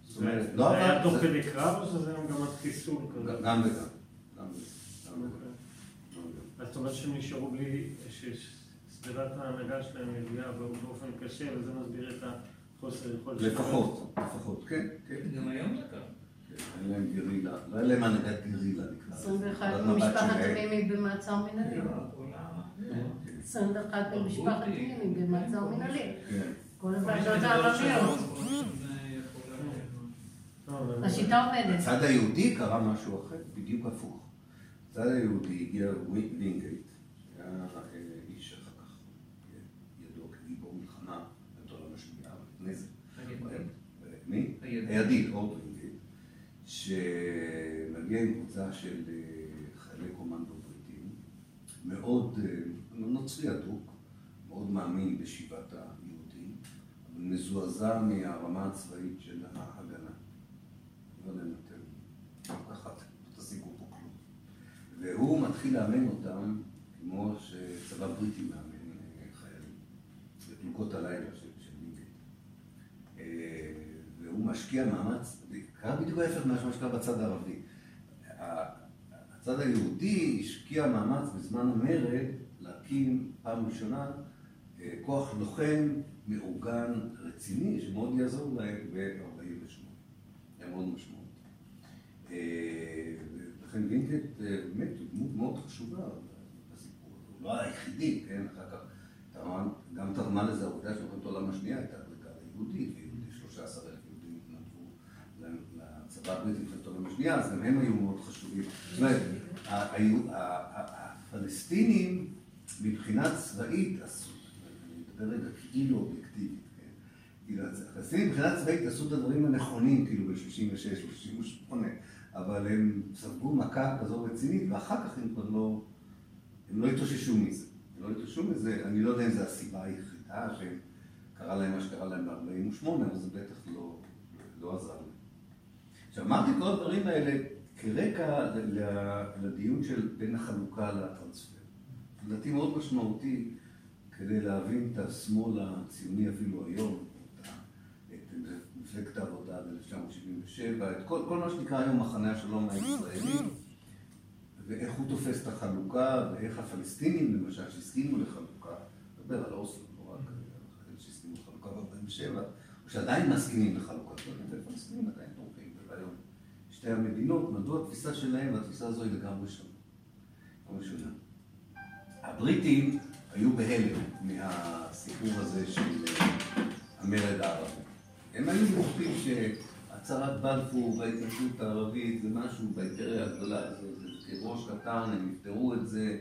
זאת אומרת, זה לא היה אבל... תוך זה- כדי קרב או שזה היה מגמת חיסול כזה? גם וגם. גם וגם. גם וגם. אוקיי. זאת אומרת שהם נשארו בלי, ששדרת ההנהגה שלהם נפגעה באופן קשה, וזה מסביר את החוסר יכולת שלהם. לפחות, לפחות, כן, כן. גם היום זה ככה. כן, אין להם גרילה, לא היה להם הנהגת גרילה נקרא. לזה. 21 נקודת מבט ממשפחת שלהם. תמימי במעצר מנהלי. כן, 21 ממשפחת תמימי במעצר מנהלי. כל הוועדות הערביות. טוב, אבל- השיטה עובדת. בצד היהודי קרה משהו אחר, בדיוק הפוך. בצד היהודי הגיע וינגייט, שהיה אה, איש אחר כך ידוע כגיבור מלחמה, העולם השנייה, לפני זה. אה, מי? הידיד. אורד וינגייט, שמגיע עם קבוצה של אה, חיילי קומנדו בריטים, מאוד לא נוצרי אדוק, מאוד מאמין בשיבת היהודים, אבל מזועזע מהרמה הצבאית של ההגנה. לא לנתן. ככה, לא תשיגו פה כלום. והוא מתחיל לאמן אותם כמו שצבא בריטי מאמן אה, חיילים, בפלוגות הלילה של של מינגל. אה, והוא משקיע מאמץ, קרה בדיוק ההפך ממה שקרה בצד הערבי. הצד היהודי השקיע מאמץ בזמן המרד להקים פעם ראשונה אה, כוח לוחם מאורגן רציני, שמאוד יעזור להם ב-48. היה מאוד משמעותי. אה, לכן וינקט אה, באמת הוא דמות מאוד חשובה בסיפור הזה. לא היחידי, כן? אחר כך גם תרמה לזה העובדה שמלחמת העולם השנייה הייתה בריגדה יהודית, ויהודי 13 אלף יהודים התנדבו לצבא הבריטי במלחמת העולם השנייה, אז גם הם היו מאוד חשובים. זאת אומרת, הפלסטינים מבחינה צבאית עשו, אני מדבר רגע כאילו אובייקטיבית, כן? כאילו, הפלסטינים מבחינה צבאית עשו את הדברים הנכונים, כאילו ב-66 או 68, אבל הם ספגו מכה כזו רצינית, ואחר כך הם כבר לא, הם לא התאוששו מזה. הם לא התאוששו מזה, אני לא יודע אם זו הסיבה היחידה שקרה להם מה שקרה להם ב-48, אבל זה בטח לא, לא עזר להם. עכשיו, אמרתי כל הדברים האלה כרקע לדיון של בין החלוקה לטרנספר. לדעתי מאוד משמעותי כדי להבין את השמאל הציוני אפילו היום, את מפלגת העבודה ב-1977, את כל, כל מה שנקרא היום מחנה השלום הישראלי, ואיך הוא תופס את החלוקה, ואיך הפלסטינים למשל, שהסכימו לחלוקה, נדבר על אוסלו, לא רק על שהסכימו לחלוקה ב-47, או שעדיין מסכימים לחלוקה, הפלסטינים עדיין תומכים ברעיון שתי המדינות, מדוע התפיסה שלהם, והתפיסה הזו היא לגמרי שונה. הבריטים היו בהלם מהסיפור הזה של המרד הערבי. הם היו בטוחים שהצהרת בלפור וההתנגדות הערבית זה משהו באימפריה הגדולה, זה, כראש קטן, הם יפתרו את זה,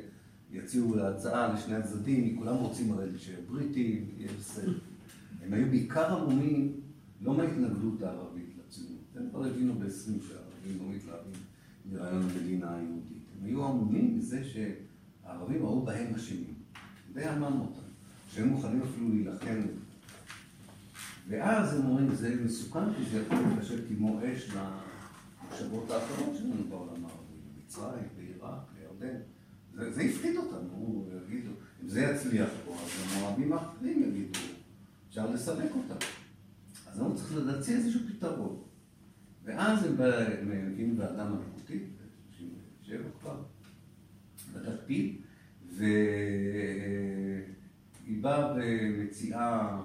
יציעו להצעה לשני הצדדים, כולם רוצים הרי שהבריטים, יהיה בסדר. הם היו בעיקר עמומים לא מההתנגדות הערבית לציונות, הם כבר הבינו ב-20 שהערבים לא מתלהבים מרעיון המדינה היהודית. הם היו עמומים מזה שהערבים ראו בהם אשמים, די עמם אותם, שהם מוכנים אפילו להילחם. ואז הם אומרים, זה מסוכן, כי זה יכול להתקשר כמו אש למחשבות האחרות שלנו בעולם הערבי, במצרים, בעיראק, בירדן. זה, זה הפחיד אותם, הוא יגידו, אם זה יצליח פה, אז המוערבים האחרים יגידו, אפשר לסלק אותם. אז הוא צריך להציע איזשהו פתרון. ואז הם מביאים ועדה מלכותית, ב-97 כבר, ועדת פיל, והיא באה ומציעה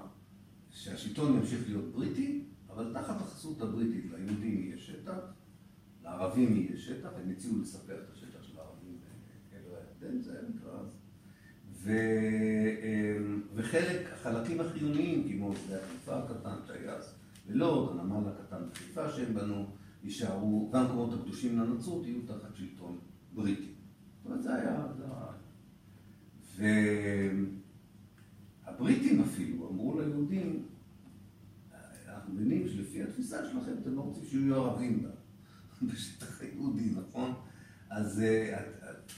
שהשלטון ימשיך להיות בריטי, אבל תחת החסות הבריטית, ליהודים יהיה שטח, לערבים יהיה שטח, הם הציעו לספח את השטח של הערבים בעבר הירדן, זה היה נקרא אז. ו... וחלק, החלקים החיוניים, כמו שדה החיפה הקטן שהיה אז בלוד, הנמל הקטן בחיפה שהם בנו, יישארו, והמקומות הקדושים לנצרות יהיו תחת שלטון בריטי. אומרת, זה היה... והבריטים אפילו אמרו ליהודים, אנחנו מבינים שלפי התפיסה שלכם אתם לא רוצים שיהיו ערבים בשטח היהודי, נכון? אז את, את,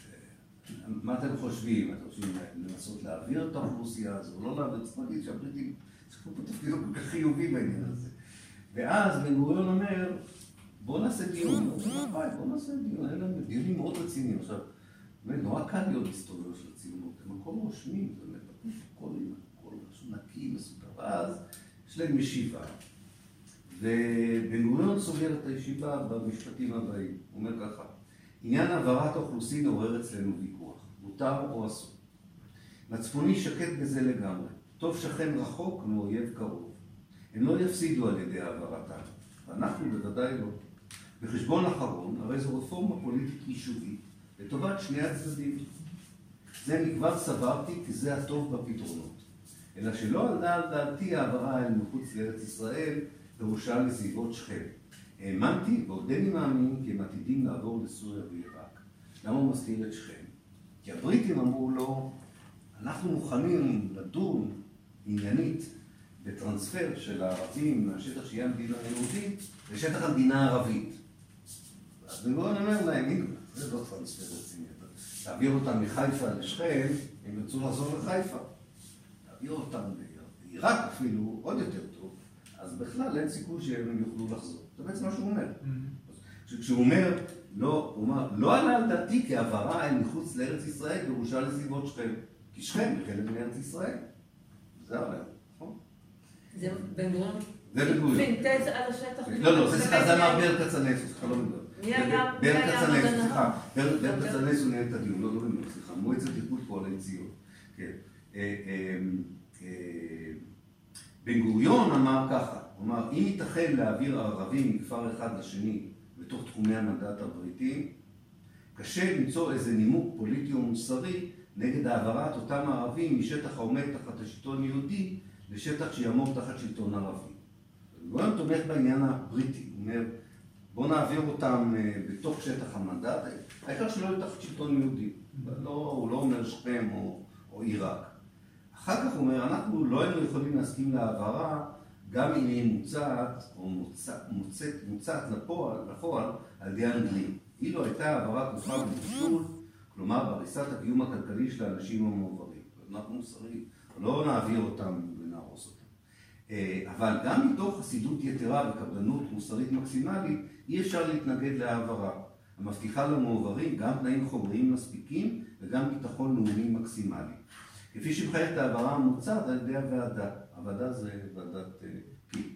מה אתם חושבים? אתם חושבים לנסות להעביר את האוכלוסייה הזו, לא להעביר? צריך להגיד שהבריטים צריכים פה תפקיד לא כל כך חיובי בעניין הזה. ואז בן גוריון אומר, בואו נעשה דיון, בואו נעשה דיון, לנו דיונים מאוד רציניים. עכשיו, באמת נורא קל להיות היסטוריון של הציונות, הם הכל רושמים, באמת, הכל משהו נקי, מסודר, ואז יש להם ישיבה. ובן גוריון סוגר את הישיבה במשפטים הבאים, הוא אומר ככה, עניין העברת האוכלוסין עורר אצלנו ויכוח, מותר או אסור. מצפוני שקט בזה לגמרי, טוב שכן רחוק מאויב קרוב. הם לא יפסידו על ידי העברתם, ואנחנו בוודאי לא. בחשבון אחרון, הרי זו רפורמה פוליטית יישובית לטובת שני הצדדים. זה מכבר סברתי כי זה הטוב בפתרונות. אלא שלא עלתה על דעתי העברה אל מחוץ לארץ ישראל פירושה לסביבות שכם. האמנתי ועודני מאמין כי הם עתידים לעבור לסוריה ועיראק. למה הוא מסתיר את שכם? כי הבריטים אמרו לו, אנחנו מוכנים לדון עניינית בטרנספר של הערבים מהשטח שיהיה המדינה היהודית לשטח המדינה הערבית. אז בן גוריון אומר להם, זה לא טרנספר רציני. תעביר אותם מחיפה לשכם, הם ירצו לחזור לחיפה. תעביר אותם לעיראק אפילו, עוד יותר טוב, אז בכלל אין סיכוי שהם יוכלו לחזור. זה בעצם מה שהוא אומר. כשהוא אומר, לא, הוא אומר, לא עלה על דעתי כהעברה אל מחוץ לארץ ישראל פירושה לסביבות שכם. כי שכם היא חלק מארץ ישראל. זה הרעיון, נכון? זה בן גוריון זה בן גוריון. פינטז על השטח. לא, לא, זה זה אמר ברל כצנלסון, סליחה, לא בן ברל כצנלסון, רבן סליחה, ברל. כצנלסון ניהל את הדיון, לא, לא בן גוריון, סליחה, מועצת ארגון פועלי ציון. כן. אה, אה, אה, בן גוריון אמר ככה, הוא אמר, אם ייתכן להעביר ערבים מכפר אחד לשני בתוך תחומי המנדט הבריטי, קשה למצוא איזה נימוק פוליטי או מוסרי נגד העברת אותם הערבים משטח העומד תחת השלטון יהודי לשטח שיעמוד תחת שלטון ערבי. גוריון תומך בעניין הבריטי, הוא אומר, בואו נעביר אותם אה, בתוך שטח המנדט, העיקר שלא יהיו תחת שלטון יהודי. לא, הוא לא אומר שכם או, או עיראק. אחר כך הוא אומר, אנחנו לא היינו יכולים להסכים להעברה גם אם היא מוצעת או מוצעת, מוצאת, מוצעת לפועל, לפועל על ידי האנגלים. אילו הייתה העברה כרוכה בניצול, כלומר בהריסת הקיום הכלכלי של האנשים המועברים. אנחנו מוסריים, לא נעביר אותם ונהרוס אותם. אה, אבל גם מתוך חסידות יתרה וקפדנות מוסרית מקסימלית, אי אפשר להתנגד להעברה, המבטיחה למועברים גם תנאים חומריים מספיקים וגם ביטחון לאומי מקסימלי. כפי שמחייבת ההעברה המוצעת על ידי הוועדה. הוועדה זה ועדת אה, פיל.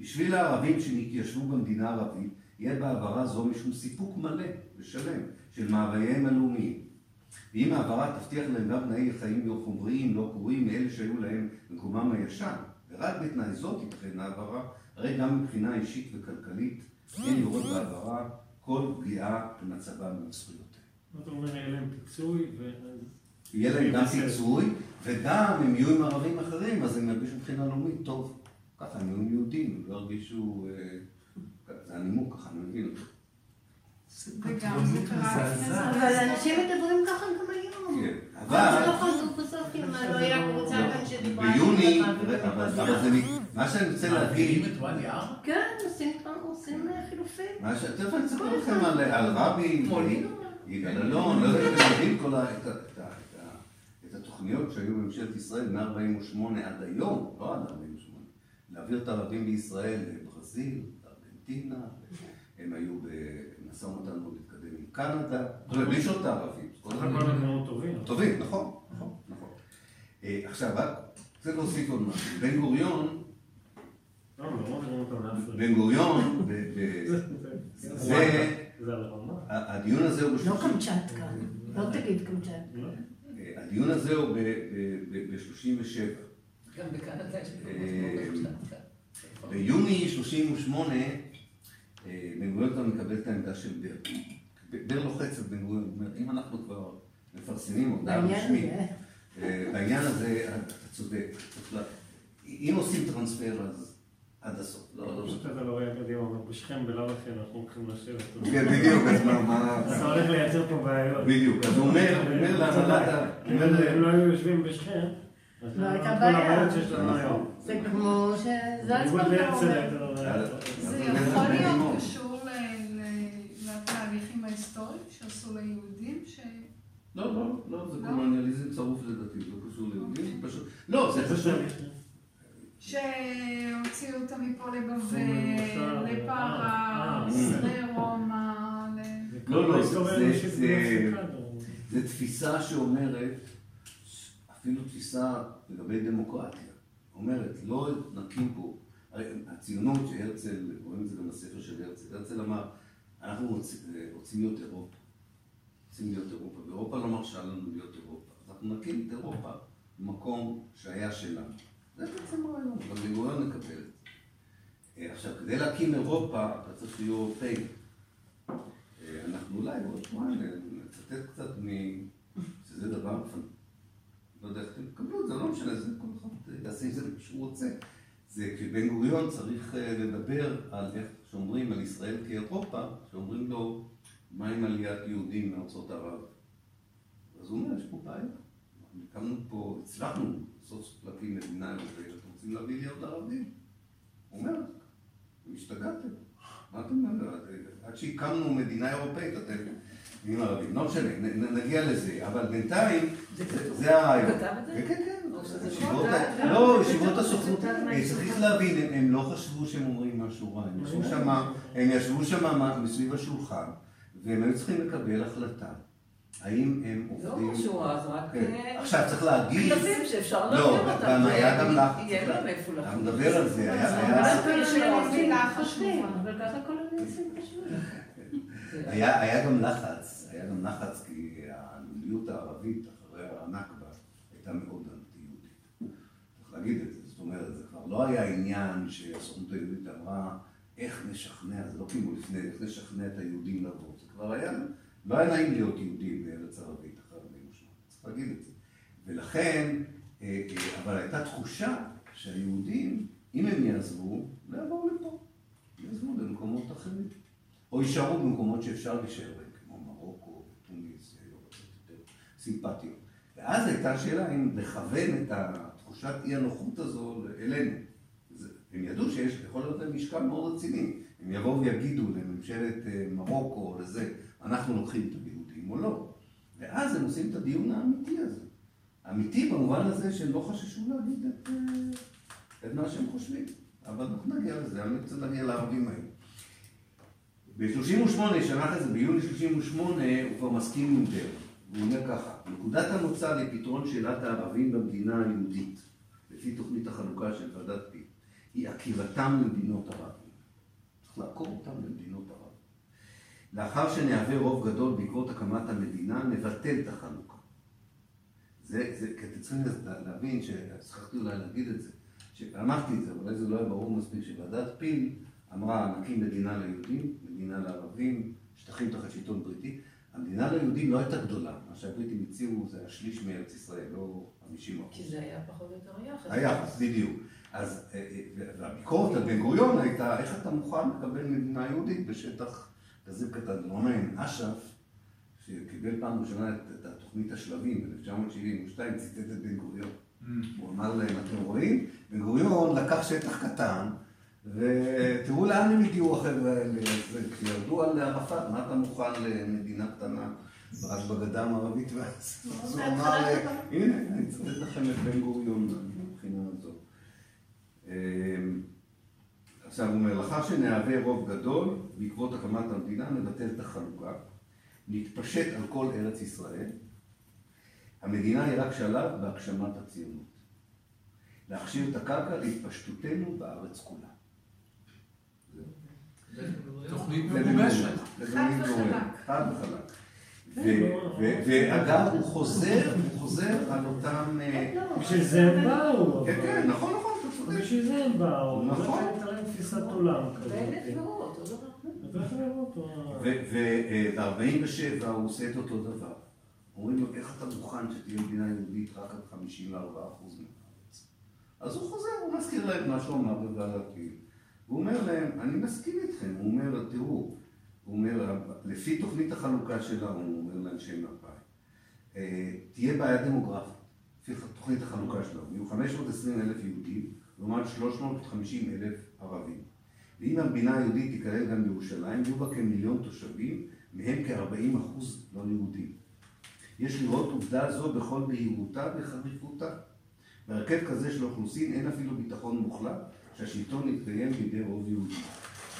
בשביל הערבים שנתיישבו במדינה הערבית, יהיה בהעברה זו משום סיפוק מלא ושלם של מאווייהם הלאומיים. ואם ההעברה תבטיח להם גם תנאי חיים לא חומריים, לא קרורים, מאלה שהיו להם במקומם הישן, ורק בתנאי זאת תיתכן העברה, הרי גם מבחינה אישית וכלכלית אין לראות בהעברה כל פגיעה במצבם ובזכויותיהם. אתה אומר, יהיה להם פיצוי, ואז... יהיה להם גם. פיצוי, וגם הם יהיו עם ערבים אחרים, אז הם ירגישו מבחינה לאומית טוב. ככה הם יהיו יהודים, הם לא ירגישו... אה, זה הנימוק, ככה אני מבין. וגם זה קרה לפני זה. אבל אנשים מדברים ככה גם היום. כן, אבל זה. לא לא ביוני, אבל זה... מה שאני רוצה להגיד... מעבירים את ואדי ערה? כן, עושים עושים חילופים. תכף אני אספר לכם על, על רבין? יגאל אלון, לא יודע אם אתם יודעים. את, התוכניות שהיו בממשלת ישראל מ-48 עד היום, לא עד 48, להעביר את הערבים בישראל לברזיל, לארגנטינה, הם היו במשא ומתן מאוד מתקדם עם קנדה, בלי שעות הערבים. סך הכל הם מאוד טובים. טובים, נכון, נכון, נכון. אה, עכשיו, צריך להוסיף עוד משהו. בן גוריון, לא. בן גוריון, זה-. הדיון הזה הוא לא. קמצ'טקה, לא תגיד קמצ'טקה. לא. אה, הדיון הזה הוא ב-37. גם בקנדה יש אה, מקומות ביוני 38, אה, בן גוריון כבר מקבל את העמדה של בר. את בן גוריון, הוא אומר, אם אנחנו כבר מפרסמים הודעה רשמית, הזה. אה, בעניין הזה אתה צודק. אם עושים טרנספר אז עד הסוף. לא, לא, פשוט אתה לא רואה קדימה, אומר, בשכם בלאו הכי אנחנו הולכים לשבת. כן, בדיוק, אז מה, מה... אתה הולך לייצר פה בעיות. בדיוק, אז הוא אומר, הוא אומר להנהלת ה... אם אומר לא היו יושבים בשכם, אז לא הייתה כל בעיה. הבעיות שיש לנו היום. זה כמו שזלצמן בניגוד אומר. להרצל, הייתה לו בעיה. זה יכול זה להיות. קשור לתהליכים ההיסטוריים שעשו ליהודים, ש... לא, לא, לא, זה לא? קולוניאליזם צרוף לדעתי, לא קשור ליהודים, פשוט... לא, זה פשוט... שהוציאו אותם מפה לבבל, לפרס, אה, לרומא, ל... לא, לא, זה- תפיסה שאומרת, אפילו תפיסה לגבי דמוקרטיה, אומרת, לא נקים פה, הרי הציונות שהרצל, רואים את זה גם בספר של הרצל, הרצל אמר, אנחנו רוצים, רוצים להיות אירופה, רוצים להיות אירופה, ואירופה לא מרשה לנו להיות אירופה, אז אנחנו נקים את אירופה במקום שהיה שלנו. זה בעצם הרעיון, אבל בן גוריון מקבל את זה. אה, עכשיו, כדי להקים אירופה, אתה צריך להיות אירופאי. אה, אנחנו אולי בעוד שבועיים נצטט קצת מ... שזה דבר, לא יודע איך אתם תקבלו את זה, לא משנה, זה כל אחד אה, יעשה עם זה מה שהוא רוצה. זה כשבן גוריון צריך אה, לדבר על איך שאומרים על ישראל כאירופה, שאומרים לו, מה עם עליית יהודים מארצות ערב? אז הוא אומר, יש פה בעיה. הקמנו פה, הצלחנו סוף סוף להקים מדינה אירופאית, אתם רוצים להביא לי עוד ערבים? הוא אומר, השתגעתם. מה אתם אומרים? עד שהקמנו מדינה אירופאית, אתם נהיים ערבים. לא משנה, נגיע לזה. אבל בינתיים, זה- הרעיון. הוא כתב את זה? כן, כן, כן. לא, ישיבות הסוכנות. אה. צריך להבין, הם- לא חשבו שהם אומרים משהו רע. הם ישבו שם, הם ישבו שם מסביב השולחן, והם היו צריכים לקבל החלטה. האם הם לא עובדים... משהו רע, זה רק כן. אה, עכשיו צריך להגיד... כלבים שאפשר לא, להעביר אותם. גם היה גם לך. יהיה להם איפה אתה לחזור. מדבר על זה, היה- אבל ככה כל של הניסים היה, היה גם לחץ, היה גם לחץ כי הלאומיות הערבית אחרי הנכבה הייתה מאוד אנטי-יהודית. צריך להגיד את זה, זאת אומרת, זה כבר לא היה עניין שהסוכנות היהודית אמרה איך נשכנע, זה לא כאילו לפני, איך נשכנע את היהודים לבוא, זה כבר היה, לא היה נעים להיות יהודי בארץ ערבית אחרי 48, צריך להגיד את זה. ולכן, אה, אה, אבל הייתה תחושה שהיהודים, אם הם יעזבו, לא יבואו לפה, יעזבו למקומות אחרים. או יישארו במקומות שאפשר להישאר בהם, כמו מרוקו, טוניס, היו קצת יותר סימפטיות. ואז הייתה שאלה אם לכוון את התחושת אי הנוחות הזו אלינו. הם ידעו שיש, יכול להיות להם משקל מאוד רציני. הם יבואו ויגידו לממשלת אה, מרוקו או לזה, אנחנו לוקחים את היהודים או לא. ואז הם עושים את הדיון האמיתי הזה. אמיתי במובן הזה שהם לא חששו להגיד את, אה, את מה שהם חושבים. אבל אנחנו נגיע לזה, אני רוצה להגיע לערבים האלה. ב-38, שנה אחרי זה, ביוני 38, הוא כבר מסכים עם דר. הוא אומר ככה, נקודת המוצא לפתרון שאלת הערבים במדינה היהודית, לפי תוכנית החלוקה של ועדת פי, היא עקירתם למדינות ערב. צריך לעקור אותם למדינות ערב. לאחר שנהווה רוב גדול בעקבות הקמת המדינה, נבטל את החלוקה. זה, זה, כי אתם צריכים להבין, ששכחתי אולי להגיד את זה, שאמרתי את זה, אולי זה לא היה ברור מספיק, שוועדת פיל אמרה, נקים מדינה ליהודים, מדינה לערבים, שטחים תחת שלטון בריטי. המדינה ליהודים לא הייתה גדולה, מה שהבריטים הציעו זה השליש מארץ ישראל, לא 50 אחוז. כי זה היה פחות או יותר היחס. היחס, בדיוק. אז, אה, אה, והביקורת על בן גוריון הייתה, איך אתה מוכן לקבל מדינה יהודית בשטח כזה קטן? מעניין, אש"ף, שקיבל פעם ראשונה את, את התוכנית השלבים ב-1972, ציטט את בן גוריון. הוא אמר להם, אתם רואים? בן גוריון לקח שטח קטן, ותראו לאן הם הגיעו החבר'ה האלה, אז כשירדו על ערפאת, מה אתה מוכן למדינה קטנה, רק בגדה המערבית ואז? אז הוא אמר, הנה, אני אצטט לכם את בן גוריון מבחינה הזאת. אמ, עכשיו הוא אומר, לאחר שנהווה רוב גדול, בעקבות הקמת המדינה, נבטל את החלוקה, נתפשט על כל ארץ ישראל. המדינה היא רק שלב בהגשמת הציונות. להכשיר את הקרקע להתפשטותנו בארץ כולה. תוכנית מגובשת. חד וחלק. וחלק. ו- ו- ואגב, הוא חוזר, הוא חוזר על אותם... אה, בשביל זה הם באו. כן, כן, נכון, נכון, אתה צודק. בשביל זה הם באו. נכון. תפיסת עולם כזאת. ואלה תביעות, אותו דבר. ואיך לראות אותו? וב-47 הוא עושה את אותו דבר. אומרים לו, איך אתה מוכן שתהיה מדינה יהודית רק על 54 אחוז מהארץ? אז הוא חוזר, הוא מזכיר להם מה שהוא אמר בוועדת פיל. הוא אומר להם, אני מסכים איתכם. הוא אומר, תראו, הוא אומר, לפי תוכנית החלוקה של האו"ם, הוא אומר לאנשי מפא"י, אה, תהיה בעיה דמוגרפית, לפי תוכנית החלוקה של האו"ם. יהיו 520 אלף יהודים, לעומת 350 אלף ערבים. ואם המדינה היהודית תיכלל גם בירושלים, יהיו בה כמיליון תושבים, מהם כ-40 אחוז לא יהודים. יש לראות עובדה זו בכל בהירותה וחריפותה. בהרכב כזה של האוכלוסין אין אפילו ביטחון מוחלט שהשלטון יתקיים בידי רוב יהודי.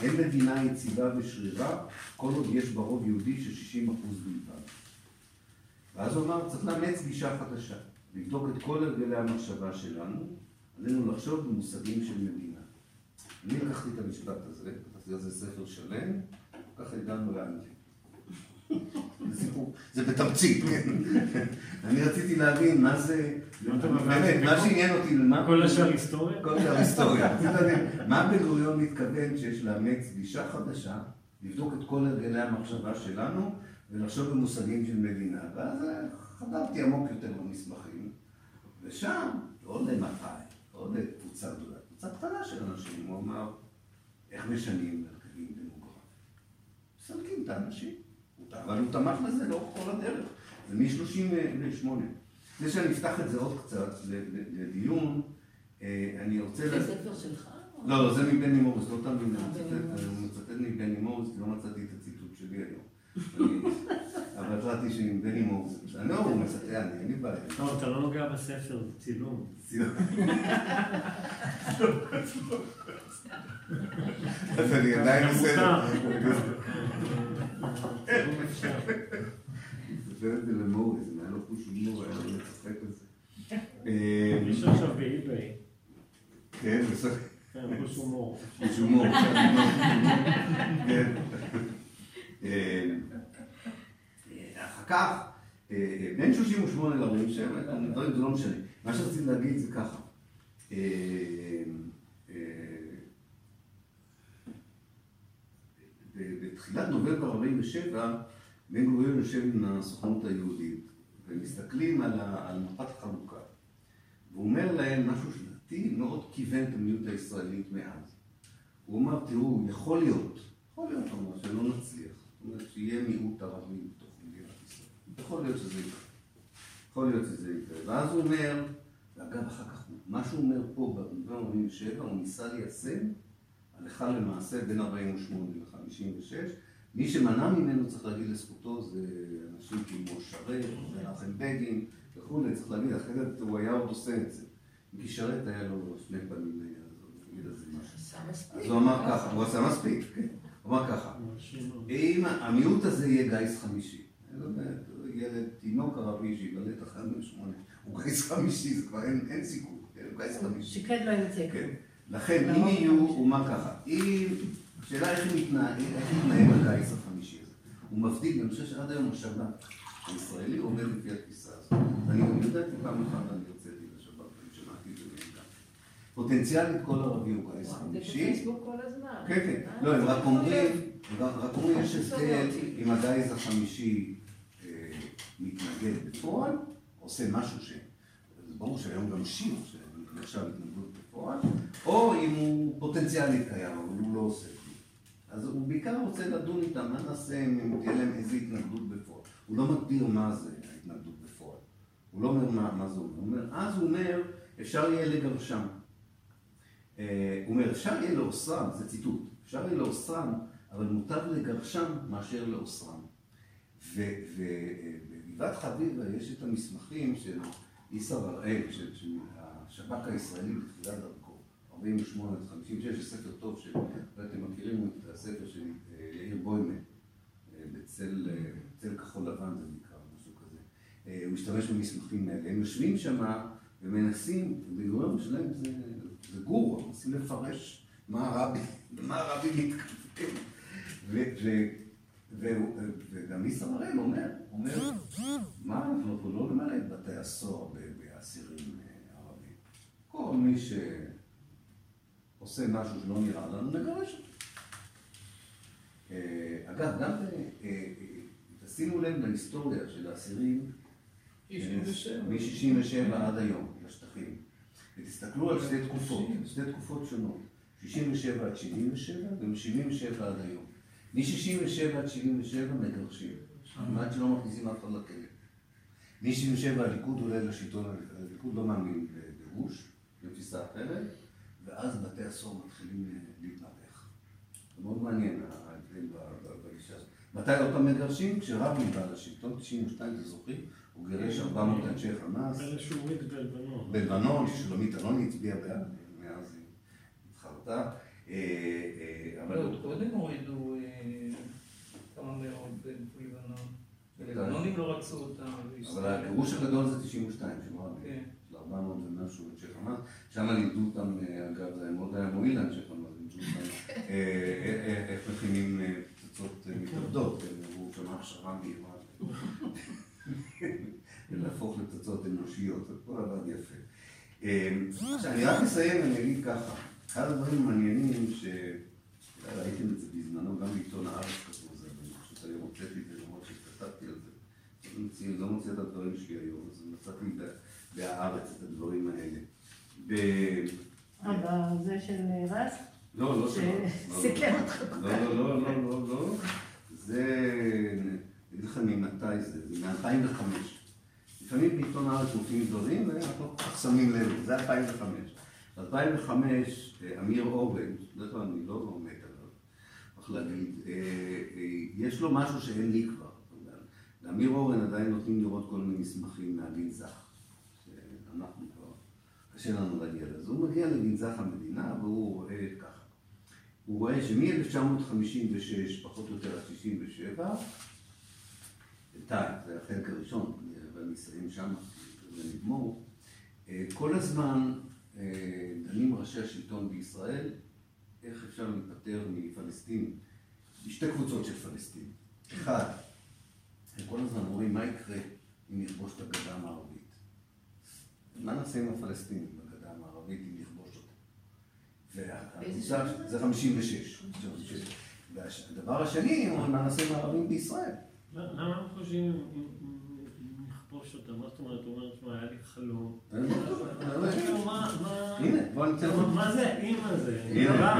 אין מדינה יציבה ושרירה כל עוד יש בה רוב יהודי של 60 אחוז בלבד. ואז הוא אמר, צריך לאמץ גישה חדשה, לבדוק את כל הרגלי המחשבה שלנו, עלינו לחשוב במושגים של מדינה. אני לקחתי את המשפט הזה, כתבתי על זה ספר שלם, ככה הגענו לאנגליה. זה סיפור, זה בתמצית, כן. אני רציתי להבין מה זה, באמת, מה שעניין אותי. כל השאר היסטוריה? כל השאר היסטוריה. מה בן גוריון מתכוון שיש לאמץ גישה חדשה, לבדוק את כל הרגלי המחשבה שלנו, ולחשוב במושגים של מדינה. ואז חדרתי עמוק יותר במסמכים, ושם, לא למפא"י, לא לקבוצה גדולה, קבוצה קטנה של אנשים, הוא אמר, איך משנים הרכבים דמוגרפיים? מסלקים את האנשים. אבל הוא תמך בזה לאורך כל הדרך. זה מ-38. לפני שאני אפתח את זה עוד קצת לדיון, אה, אני רוצה... זה ספר שלך? לא, לא, זה מבני מוריס, לא תמיד, אני אה, מצטט- מבני מוריס, כי לא מצאתי את הציטוט שלי היום. אבל החלטתי שמבני מוריס, אני לא, מצטט, אני, אין לי בעיה. לא, אתה לא נוגע בספר, זה צילום. אז אני עדיין בסדר. אפשר. מספר את זה למורי, זה היה לו חוש הומור, היה לו לצחק על זה. אה, יש עכשיו באי-ביי. כן, בסדר. כן, חוש הומור. חוש הומור. כן. אה, אחר כך, אה, בין 38 ל-47, דברים זה לא משנה. מה שרציתי להגיד זה ככה. אה, אה, בתחילת נובמבר 47, בן גוריון יושב עם הסוכנות היהודית, ומסתכלים על, ה, על מפת החלוקה. והוא אומר להם משהו שלדעתי מאוד כיוון את המדיניות הישראלית מאז. הוא אמר, תראו, יכול להיות, יכול להיות, אמר, שלא נצליח. זאת אומרת, שיהיה מיעוט ערבי בתוך מדינת ישראל. יכול להיות שזה יקרה. יכול להיות שזה יקרה. ואז הוא אומר, ואגב, אחר כך, מה שהוא אומר פה, בנובמבר 47, הוא ניסה ליישם הלכה למעשה בין 48 ל-56. מי שמנע ממנו, צריך להגיד לזכותו, זה אנשים כמו שרת, מנחם בגין וכולי, צריך להגיד, אחרת הוא היה עוד עושה את זה. כי שרת היה לו שני פנים, אז הוא יגיד על זה משהו. אז הוא אמר ככה, הוא עשה מספיק, כן. הוא אמר ככה, אם המיעוט הזה יהיה גיס חמישי, ילד, תינוק ערבי שייוולד אחרי שמונה, הוא גיס חמישי, זה כבר אין סיכוי, הוא גיס חמישי. שקד לא ימצא. כן. לכן, אם יהיו, הוא אמר ככה, אם, השאלה איך מתנהג הגיס החמישי הזה. הוא מבדיל, אני חושב שעד היום השב"כ הישראלי עומד לפי התפיסה הזאת. אני גם יודע, פעם אחת אני הוצאתי לשב"כ, ואני שמעתי את זה מהם פוטנציאלית כל ערבי הוא גיס חמישי. בפייסבוק כל הזמן. כן, כן. לא, הם רק אומרים, רק אומרים, יש הבדל אם הגיס החמישי מתנגד בפועל, עושה משהו ש... זה ברור שהיום גם שיר, שנחשב התנגדות או אם הוא פוטנציאלית קיים, אבל הוא לא עושה כלום. אז הוא בעיקר רוצה לדון איתם, מה נעשה אם תהיה להם איזו התנגדות בפועל. הוא לא מגדיר מה זה ההתנגדות בפועל. הוא לא אומר מה, מה זה אומר. הוא אומר. אז הוא אומר, אפשר יהיה לגרשם. הוא אומר, אפשר יהיה לאוסרם, זה ציטוט, אפשר יהיה לאוסרם, אבל מוטב לגרשם מאשר לאוסרם. ובגבעת חביבה יש את המסמכים של איסר הראל, של, של השב"כ הישראלי בתחילת דרכו, 48 עד 56, יש ספר טוב שאתם מכירים את הספר של יאיר בוימן, בצל, בצל כחול לבן זה נקרא, משהו כזה. הוא משתמש במסמכים האלה, הם יושבים שם ומנסים, בגורם שלהם זה, זה גורו, מנסים לפרש מה הרבי, מה הרבי מתכוון. וגם איסר הראל אומר, אומר, מה אנחנו לא נמלא את בתי הסוהר באסירים. כל מי שעושה משהו שלא נראה לנו, נגרש אותו. אגב, גם תשימו לב להיסטוריה של האסירים מ-67 עד היום, לשטחים. ותסתכלו על שתי תקופות, שתי תקופות שונות, 67 עד 77 ו-77 עד היום. מ-67 עד 77 מגרשים, כמעט שלא מכניסים אף אחד לכלא. מ-77 הליכוד עולה לשלטון, הליכוד לא מאמין בגירוש, בתפיסה אחרת, ואז בתי הסוהר מתחילים להתנפח. זה מאוד מעניין ההבדל בגישה הזאת. מתי פעם מגרשים? כשרבין בא לשלטון, 92, אתם זוכרים? הוא גירש 400 אנשי חמאס. אלה שהוא הוריד בלבנון. בלבנון, ששלומית אלוני הצביעה בעד, מאז היא התחרתה. אבל עוד קודם הורידו כמה מאות בלבנון. בלבנונים לא רצו אותם. אבל הגירוש הגדול זה 92, שמרנו. של 400 ומשהו אנשי חמאס. שם לימדו אותם, אגב, זה מאוד היה מועיל לאנשי חמאס, לימדו אותם איך מכינים פצצות מתאבדות. הם אמרו שם הכשרה מהירה. ולהפוך לפצצות אנושיות. הכל עבד יפה. עכשיו, אני רק אסיים ואני אגיד ככה. אחד הדברים המעניינים שראיתם את זה בזמנו, גם בעיתון הארץ כתבו את זה, ואני פשוט היום הוצאתי את זה למרות שכתבתי על זה. אני לא מוצא את הדברים שלי היום, אז מצאתי בהארץ את הדברים האלה. אה, בזה של רז? לא, לא של רז. שסיכם אותך. לא, לא, לא, לא, לא. זה, אני אגיד לך ממתי זה, זה מ-2005. לפעמים בעיתון הארץ מופיעים דברים, ואנחנו שמים לב, זה 2005. ב-2005, אמיר אורן, בדרך כלל אני לא עומד עליו, איך להגיד, יש לו משהו שאין לי כבר. לאמיר אורן עדיין נותנים לראות כל מיני מסמכים שאנחנו כבר, קשה לנו להגיע לזה. הוא מגיע לגנזך המדינה והוא רואה ככה. הוא רואה שמ-1956, פחות או יותר עד 67, בינתיים, זה החלק הראשון, ואני אסיים שם ונגמור. אה, כל הזמן אה, דנים ראשי השלטון בישראל איך אפשר להיפטר מפלסטינים, משתי קבוצות של פלסטינים. אחד, הם כל הזמן אומרים מה יקרה אם נכבוש את הגדה המערבית. מה נעשה עם הפלסטינים בגדה המערבית אם נכבוש? והקבוצה, זה 56. והדבר השני, מה נעשה עם הערבים בישראל. למה הם חושבים אם נכבוש אותם? מה זאת אומרת? הוא אומר, תשמע, היה לי חלום. מה- זה האם הזה?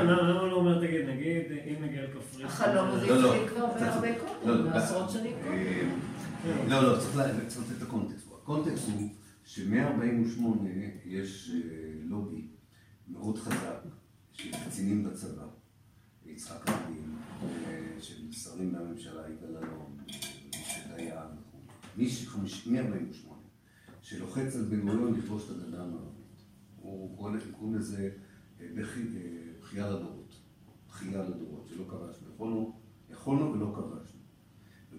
למה הוא לא אומר, תגיד, נגיד, אם נגיע לקפריסין. החלום הזה לא, לא. התחיל כבר בהרבה לא, קודם, לא, עשרות שנים קודם. אה, לא, לא, צריך לתת את הקונטקסט. הקונטקסט הוא שמ-48 יש אה, לובי מאוד חזק של קצינים בצבא, יצחק רבין, אה, של שרים בממשלה, יגאל אלון, משה דיין וכו', מ-48, שלוחץ על בן גוריון לכבוש את הגדה המערבית. הוא קורא לזה- אה, אה, בכייה לדורות, בכייה לדורות, שלא כבשנו. יכולנו ולא כבשנו.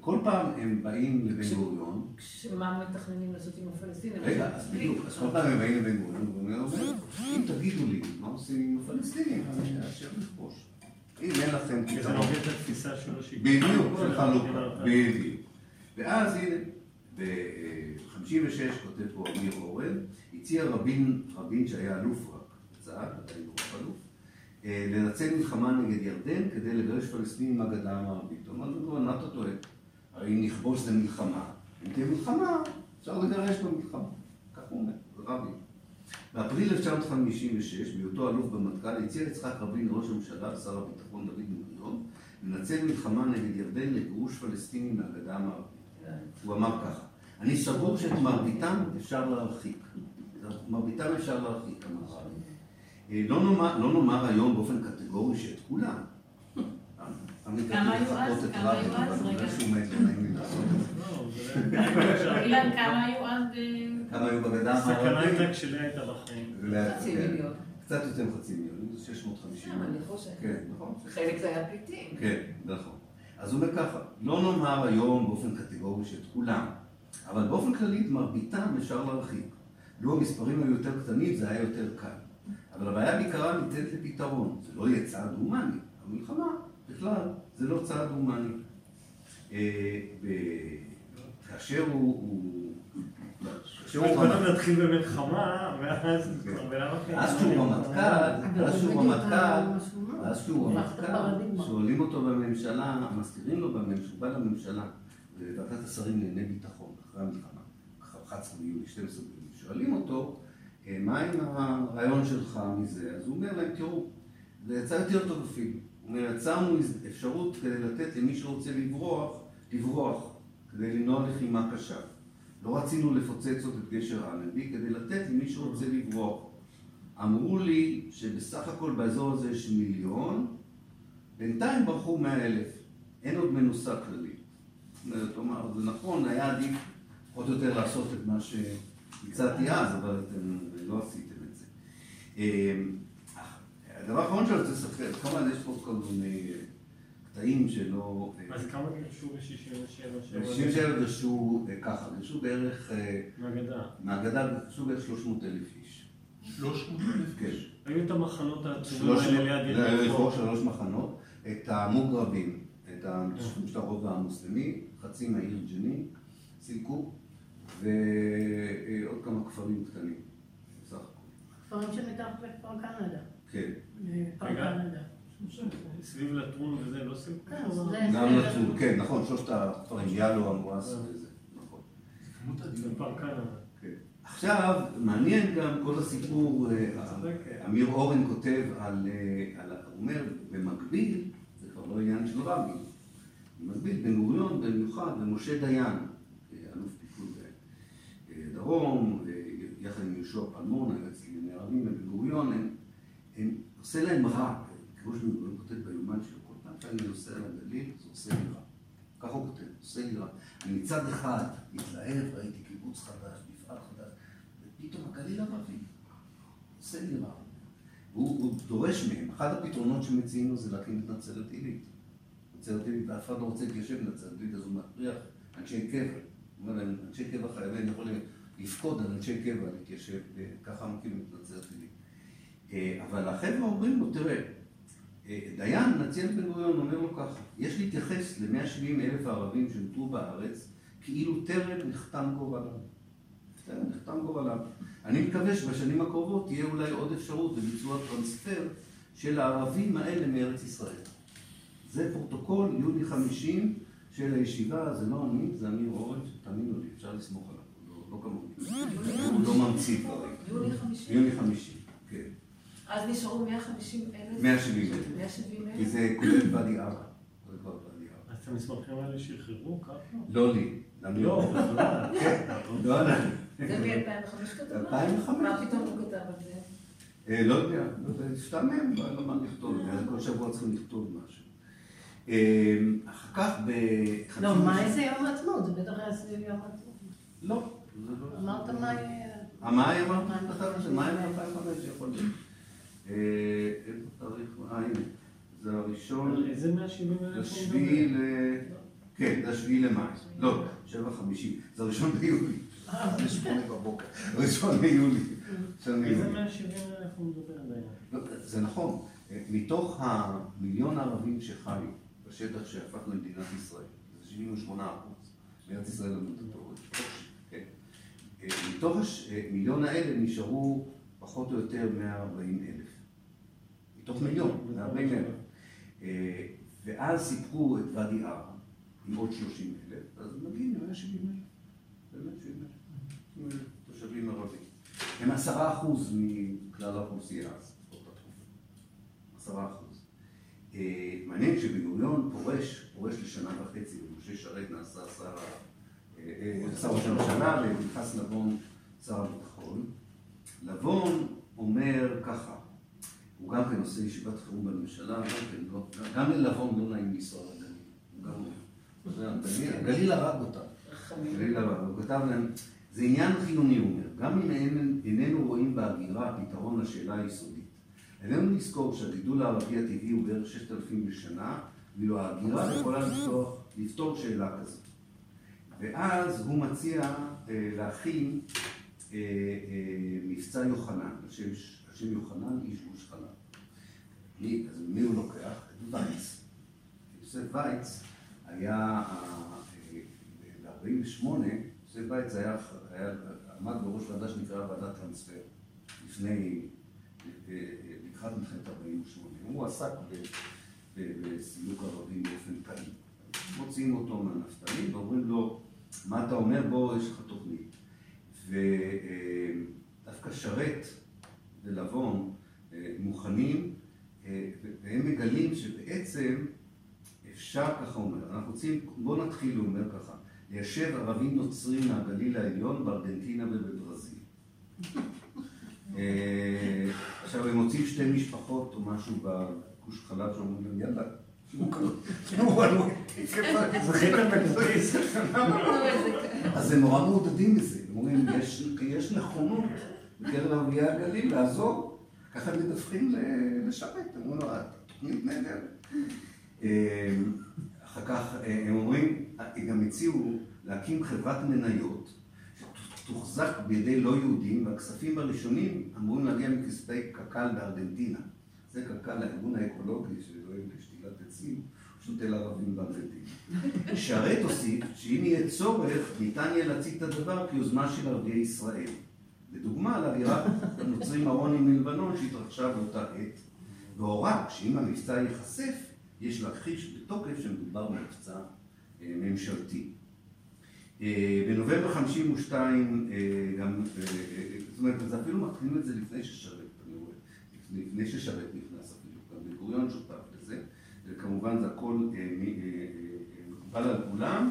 וכל פעם הם באים לבן גוריון, שמה מתכננים לעשות עם הפלסטינים? רגע, אז בדיוק, אז כל פעם הם באים לבן גוריון, ואומרים, אומר, אם תגידו לי מה עושים עם הפלסטינים, אני אאשר לכבוש. אם אין לכם כי זה פתרון. נוגד את התפיסה שלו שהיא... בדיוק, של חלוקה, מדינת- בדיוק. ואז הנה, ב-56 כותב פה אמיר אורן, הציע רבין, רבין שהיה אלוף רק בצה"ל, עדיין לא אלוף, אה, לנצל מלחמה נגד ירדן כדי לגרש פלסטינים מהגדה המערבית. הוא אמר לו, מה אתה טועה? הרי נכבוש זה מלחמה. אם תהיה מלחמה, אפשר לגרש במלחמה. כך הוא אומר, זה רבין. באפריל 1956, בהיותו אלוף במטכ"ל, הציע יצחק רבין לראש הממשלה ושר הביטחון דוד בן-גוריון לנצל מלחמה נגד ירדן לגירוש פלסטינים מהגדה המערבית. הוא אמר ככה, אני סבור שאת מרביתם אפשר להרחיק. מרביתם אפשר להרחיק, אמר רבין. אה, לא נאמר, לא נאמר היום באופן קטגורי שאת כולם. כמה היו אז? כמה היו אז? רגע. לא. לא, זה... אילן, כמה היו אז. כמה היו בגדה הסכנה המערבית? הייתה כשליה הייתה בחיים. חצי. מיליון. קצת יותר מחצי מיליון, 650. אני חושבת. כן, נכון. חלק זה היה פליטים. כן, נכון. אז הוא אומר ככה, לא נאמר היום באופן קטגורי שאת כולם, אבל באופן כללי את מרביתם אפשר להרחיק. לו המספרים היו יותר קטנים זה היה יותר קל. אבל הבעיה בעיקרה ניתנת לפתרון. זה לא יהיה צעד הומני. המלחמה, בכלל, זה לא צעד הומני. אה, כאשר הוא... הוא- כאשר הוא... קודם נתחיל במלחמה, ואז. כבר בלאו הכי... אז שהוא רמטכ"ל, אז שהוא רמטכ"ל, אז שהוא רמטכ"ל. שואלים אותו בממשלה, מזכירים לו בממשלה, שהוא בא לממשלה, בוועדת השרים לענייני ביטחון, אחרי המלחמה, 11 ביולי, 12 ביולי, שואלים אותו, "אה, מה עם הרעיון שלך מזה? אז הוא אומר להם, תראו, זה יצא יותר טוב אפילו. אומר, יצרנו אפשרות כדי לתת למי שרוצה לברוח, לברוח, כדי למנוע לחימה קשה. לא רצינו לפוצץ עוד את גשר האלנבי כדי לתת למי שרוצה לברוח. אמרו לי שבסך הכל באזור הזה יש מיליון, בינתיים ברחו מאה אלף. אין עוד מנוסה כללית. זאת אומרת, זה נכון, היה עדיף או יותר לעשות את מה שהצעתי אז, אבל אתם לא עשיתם את זה. הדבר האחרון שאני רוצה לספר, כמובן יש פה כל מיני אה, קטעים שלא... אה, אז כמה גירשו ב-67? ב-67 גרשו ככה, גרשו בערך, אה, מהגדה. מהגדה גרשו בערך 300 אלף איש. 300 אלף כן. היו את המחנות העצומים האלה ליד לכבוש יריחו. שלוש מחנות, את המוגרבים, את הרובע המוסלמי, חצי מהעיר ג'נין, סילקו, ועוד כמה כפרים קטנים, בסך הכל. כפרים שמתחת לכפר קנדה. כן. סביב לטרון וזה, לא סילקו? כן, גם נצור, כן, נכון, שלושת הכפרים, יאלו, המואס וזה, נכון. כן. עכשיו, מעניין גם כל הסיפור, אה, צודק. אמיר אורן כותב על, אה, על- הוא אומר, במקביל, זה כבר לא עניין של רבין, במקביל, בן גוריון במיוחד, ומשה דיין, אה, אלוף פיקוד אה, דרום, אה, יחד עם יהושע פלמון, היועץ לענייני ערבים, ובן גוריון, הם, הם, עושה להם רע, כמו גוריון כותב ביומן שלו, כל פעם שאני נוסע לגליל, זה עושה לי רע. ככה הוא כותב, עושה לי רע. אני מצד אחד מתלהב, ראיתי קיבוץ חדש, מפעל חדש, ופתאום הגליל ערבי, עושה לי רע. הוא, הוא דורש מהם, אחד הפתרונות שמציעים לו זה להקים את נצרת עילית. נצרת עילית, אף אחד לא רוצה להתיישב בנצרת עילית, אז הוא מכריח אנשי קבע. הוא אומר להם, אנשי קבע חייבים יכולים לפקוד על אנשי קבע, להתיישב, ככה מקימים את נצרת עילית. אה, אבל החבר'ה אומרים לו, תראה, אה, דיין, נציין בן גוריון, אומר לו ככה, יש להתייחס ל-170 אלף הערבים שנותרו בארץ, כאילו טרם נחתם גורלם. טרם נחתם גורלם. אני מקווה שבשנים הקרובות תהיה אולי עוד אפשרות לביצוע טרנספר של הערבים האלה מארץ ישראל. זה פרוטוקול יוני 50 של הישיבה, זה לא אני, זה אמיר אורן, תאמינו לי, אפשר לסמוך עליו, לא, לא כמוני. הוא לא ממציא דברים. יוני 50. יוני 50, כן. אז נשארו 150 אלף? 170 אלף. 170 כי אלף? זה כולל ואדי ערה. אז את המסמכים האלה שחררו ככה? לא לי, לא. בכלל. כן, לא אני. זה מ-2005 כתוב? 2005. מה פתאום הוא כתב על זה? אה, לא יודע, לא יודע, השתעמם, לא היה לו מה לכתוב, כל שבוע צריכים לכתוב משהו. אה, אחר כך בחצי... לא, מה איזה יום העצמאות? זה בטח היה סביב יום העצמאות. לא, לא... אמרת מה. המאי אמרת? מאי כתבת שמאי 2005 יכול להיות. אה, איזה תאריך? אה, הנה. זה הראשון, איזה 170 אלף זה הוא שביעי ל... כן, זה השביעי למאי. לא, שבע חמישי. זה הראשון ביולי. זה שמונה בבוקר. ראשון ביולי. איזה ביולי. 170 אלף הוא מדבר עדיין? לא, זה נכון. מתוך המיליון הערבים שחיו בשטח שהפך למדינת ישראל, זה 78 אחוז, בארץ ישראל המנדטורית, כן. אה, מתוך המיליון האלה נשארו פחות או יותר 140 אלף. מתוך מיליון, 140 אלף. אה, ואז סיפרו את ואדי ערה עם עוד 30 אלף, אז מגיעים ל-170 אלף. באמת 70 אלף. תושבים ערבים. הם עשרה אחוז מכלל האוכלוסייה אז. עשרה אחוז. אה, מעניין שבן גוריון פורש, פורש לשנה וחצי, ומשה שרת נעשה שר, ה- אה, שר ראש הממשלה, ונכנס לבון שר הביטחון. לבון אומר ככה, הוא גם כן עושה ישיבת חירום בממשלה, גם ללבון לא נעים לנסוע לגליל. הגליל- הרג אותה. הגליל הרג, הוא כתב להם, זה עניין חילוני, הוא אומר, גם אם איננו רואים בהגירה פתרון לשאלה היסודית. עלינו לזכור שהגידול הערבי הטבעי הוא בערך 6,000 בשנה, ואילו ההגירה יכולה לפתור, לפתור שאלה כזאת. ואז הוא מציע אה, להכין אה, אה, מבצע יוחנן, השם, יוחנן איש גוש חלב. מי, אז מי הוא לוקח? את וייץ. יוסף וייץ היה, ב-48, יוסף וייץ היה, היה, עמד בראש ועדה שנקראה ועדת טרנספר, לפני, אה, אה, לקראת מלחמת 48. הוא עסק בסילוק ערבים באופן פעיל. מוציאים אותו מהנפתלים ואומרים לו, מה אתה אומר? בוא, יש לך תוכנית. ודווקא שרת ולבון אה, מוכנים, אה, והם מגלים שבעצם אפשר, ככה הוא אומר, אנחנו רוצים, בואו נתחיל, הוא אומר ככה, ליישב ערבים נוצרים מהגליל העליון בארגנטינה ובברזיל. אה, עכשיו הם מוצאים שתי משפחות או משהו בגוש חלב שאומרים להם, יאללה. אז הם נורא מעודדים מזה, הם אומרים, יש נכונות בקרב ערביי הגליל לעזור, ככה מדווחים לשרת, אומרים לו, התוכנית נהדרת. אה, אחר כך אה, הם אומרים, הם גם הציעו להקים חברת מניות שתוחזק בידי לא יהודים, והכספים הראשונים אמורים להגיע מכספי קק"ל בארגנטינה. זה קק"ל, הארגון האקולוגי שדואג לשתילת עצים, שותל ערבים בארגנטינה. שרת הוסיף שאם יהיה צורך, ניתן יהיה להציג את הדבר כיוזמה של ערביי ישראל. לדוגמה, על הגירת הנוצרים הרונים מלבנון שהתרחשה באותה עת, והורה שאם המבצע ייחשף, יש להכחיש בתוקף שמדובר במבצע אה, ממשלתי. אה, בנובמבר 52 אה, גם, זאת אומרת, אז אפילו מתחילים את זה לפני ששרת, אני רואה, לפני ששרת נכנס אפילו, גם בן גוריון שותף לזה, וכמובן זה הכל מקובל על כולם.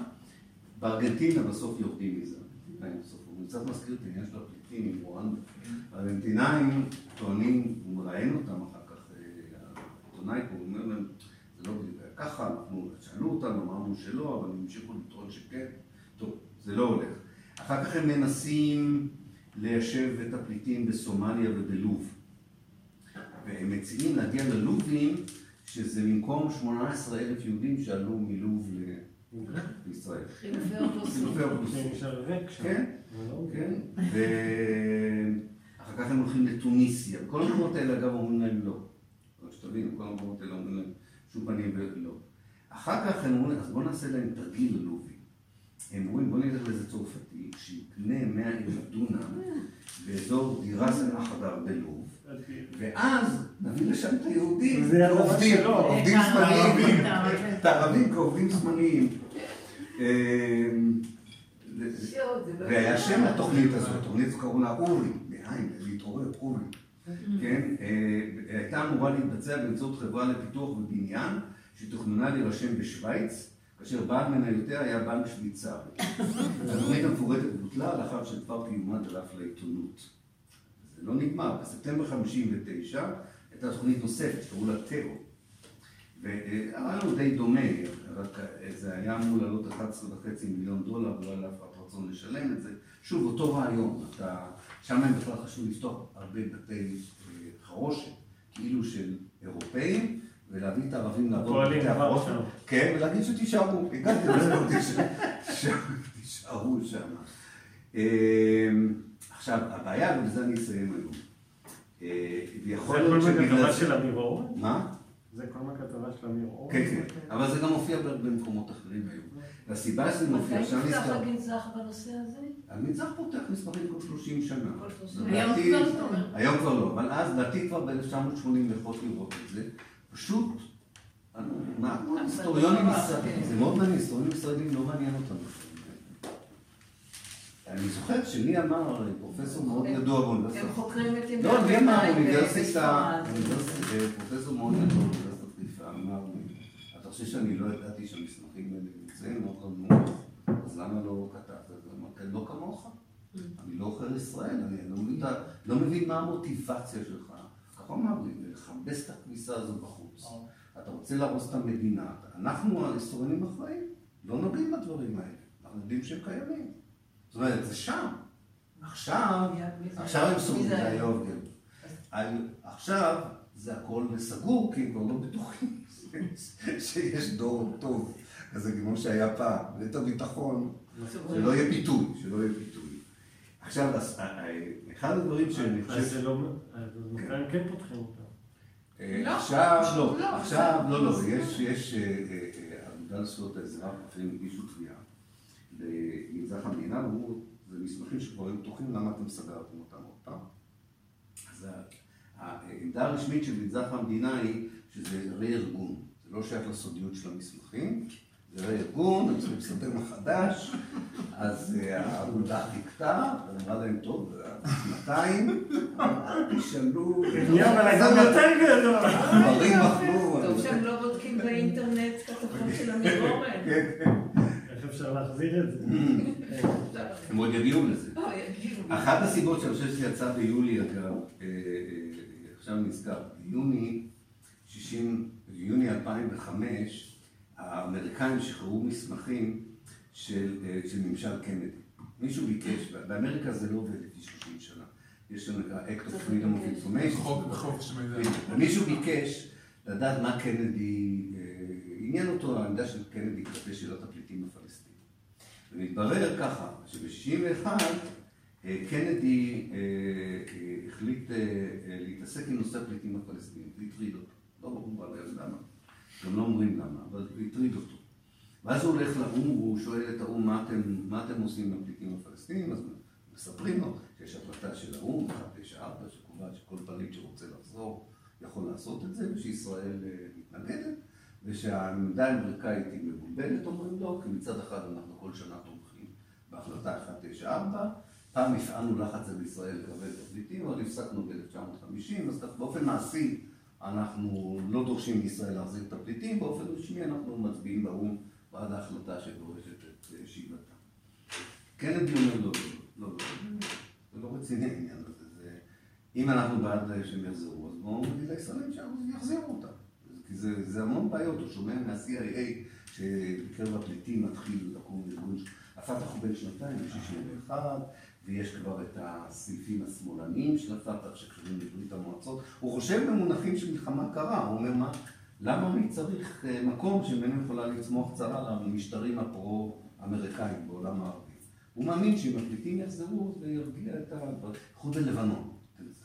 בארגנטינה בסוף יורדים מזה, בסוף, הוא קצת מזכיר את העניין של הפליטים עם רואנדה. הארגנטינאים טוענים, מראיין אותם אחר כך, אה, העיתונאי פה, אומר להם, זה לא בדיוק ככה, אנחנו, שאלו אותנו, אמרנו שלא, אבל הם המשיכו לטעון שכן. טוב, זה לא הולך. אחר כך הם מנסים ליישב את הפליטים בסומליה ובלוב. והם מציעים להגיע ללובים, שזה במקום 18 אלף יהודים שעלו מלוב ל- כן, ואחר כך הם הולכים לתוניסיה. כל המקומות האלה אגב אומרים להם לא. רק שתבין, כל המקומות האלה אומרים להם שום פנים ולא. אחר כך הם אומרים, אז בואו נעשה להם תרגיל לובי. הם אומרים, בואו נלך לאיזה צרפתי, שיקנה 100 אלף דונם באזור דירה סנה חדר בלוב, ואז נביא לשם את היהודים, כעובדים. עובדים הערבים, זמניים, את הערבים. את הערבים כעובדים זמניים. והיה שם לתוכנית הזו, התוכנית הזו קראו לה אורי, מאין, להתעורר, אורי. כן, אה, הייתה אמורה להתבצע באמצעות חברה לפיתוח ובניין, שתוכננה להירשם בשוויץ, כאשר בעל מניותיה היה בנק שוויצרי. התוכנית המפורטת בוטלה לאחר שדבר קיומה דלף לעיתונות. זה לא נגמר, בספטמבר 59' הייתה תוכנית נוספת, קראו לה תאו. והרעיון די דומה, רק זה היה אמור לעלות 11.5 מיליון דולר, ולא היה לאף רצון לשלם את זה. שוב, אותו רעיון, אתה, שם הם בכלל חשבו לפתוח הרבה בתי אה, חרושת, כאילו של אירופאים, ולהביא את הערבים לעבוד בבתי כבר החרושת. כן, ולהגיד שתישארו, הגעתי לזה, תישארו שם. עכשיו, הבעיה, ובזה אני אסיים היום. אה, ויכול זה להיות כל שבגלל מהכתבה זה... של אמיר אורן? מה? זה כל מהכתבה של אמיר אורן? כן, כן, אבל זה גם מופיע בהרבה מקומות אחרים היום. והסיבה שזה מופיע, מתי עכשיו נפתח נזכר, הגנזך בנושא הזה? המנזר פותח מספרים כל 30 שנה. כל. היום כבר לא. היום כבר לא, אבל אז, לדעתי כבר ב-1980 יכולת לראות את זה. פשוט, מה, היסטוריונים לא ישראלים, כן. זה מאוד מעניין, היסטוריונים ישראלים לא מעניין אותם. אני זוכר שלי אמר פרופסור מאוד ידוע באוניברסיטה. הם חוקרים את ימי לא, מי אמר אוניברסיטה, פרופסור מאוד ידוע באוניברסיטת חיפה, אמר אתה חושב שאני לא ידעתי שהמסמכים האלה נמצאים? אמרתי לו, נו, אז למה לא כתבת? אז הוא אמר, כן, לא כמוך. אני לא עוכר ישראל, אני לא מבין את לא מבין מה המוטיבציה שלך. ככה אמר לי, לכבס את הכביסה הזו בחוץ. אתה רוצה להרוס את המדינה. אנחנו, ההיסטוריונים אחראים, לא נוגעים בדברים האלה. אנחנו יודעים שהם קיימים. זאת אומרת, זה שם. עכשיו? עכשיו הם סוגרים, זה זה היה? על- עכשיו זה הכל סגור, כי הם כבר לא בטוחים שיש דור טוב. אז זה כמו שהיה פעם, ליתר ביטחון, שלא יהיה פיתוי, שלא יהיה פיתוי. עכשיו, אה, אה, אחד הדברים שאני אז חושב... זה לא... אז הם כן פותחים אותם? אה, לא, עכשיו, לא, לא, עכשיו, לא, לא, זה- יש, יש, אה, אה, אה, האגודה לזכויות האזרח, אפילו הגישו תביעה למזרח המדינה, ואמרו, זה מסמכים שכבר היו פתוחים, למה אתם סגרתם אותם עוד פעם? אז העמדה הרשמית של מזרח המדינה היא שזה רה-ארגון, זה לא שייך לסודיות של המסמכים, זה רה-ארגון, הם צריכים לסדר מחדש, אז אה, האגודה חיכתה, ואמרה להם, טוב, שנתיים, אל תשאלו, נהיה בלאגן יותר גדול. דברים אכלו. טוב שהם לא בודקים באינטרנט כתבות של אורן. אפשר להחזיר את זה? הם עוד יגיעו לזה. יגידו. אחת הסיבות שאני חושב שזה יצא ביולי, אגב, אה, אה, עכשיו נזכר, ביוני 60, ביוני 2005, האמריקאים שחררו מסמכים של, אה, של ממשל קנדי. מישהו ביקש, באמריקה זה לא עובד לפי 30 שנה. יש לנו נקרא Act of Freedom of Information. חוק חופש מידע. ומישהו ביקש לדעת מה קנדי, אה, עניין אותו העמדה של קנדי כלפי שאלת. ומתברר ככה, שב-61 אה, קנדי אה, אה, החליט להתעסק עם נושא הפליטים הפלסטינים, זה הטריד אותו. לא ברור עליהם למה, גם לא אומרים למה, אבל זה הטריד אותו. ואז הוא הולך לאו"ם, והוא שואל את האו"ם, מה מה אתם עושים עם הפליטים הפלסטינים? אז מספרים לו שיש החלטה של האו"ם, 194, שקובעת שכל פליט שרוצה לחזור יכול לעשות את זה, ושישראל מתנגדת, ושהעמדה האמריקאית היא מבולבלת, אומרים לו, כי מצד אחד אנחנו כל שנה תומכים בהחלטה 194, פעם הפעלנו לחץ על ישראל לקבל את הפליטים, אבל הפסקנו ב-1950, אז באופן מעשי אנחנו לא דורשים מישראל להחזיר את הפליטים, באופן רשמי אנחנו מצביעים באו"ם בעד ההחלטה שדורשת את שיבתם. קנדי אומר לא, לא, לא, זה לא רציני העניין הזה, זה, אם אנחנו בעד אה, שהם יחזרו, אז בואו נגיד לישראלים שיחזירו אותם. כי זה, זה המון בעיות, הוא שומע מה-CIA שבקרב הפליטים מתחיל לקום ארגון, הפת"ח הוא בן שנתיים, ב-61, ויש כבר את הסעיפים השמאלניים של הפת"ח שקשורים לברית המועצות. הוא חושב במונחים של מלחמה קרה, הוא אומר מה, למה אני צריך אה, מקום שממנו יכולה לצמוח צרה למשטרים הפרו-אמריקאים בעולם הערבי? הוא מאמין שאם הפליטים יחזרו, זה ירגיע את ה... קחו את לבנון.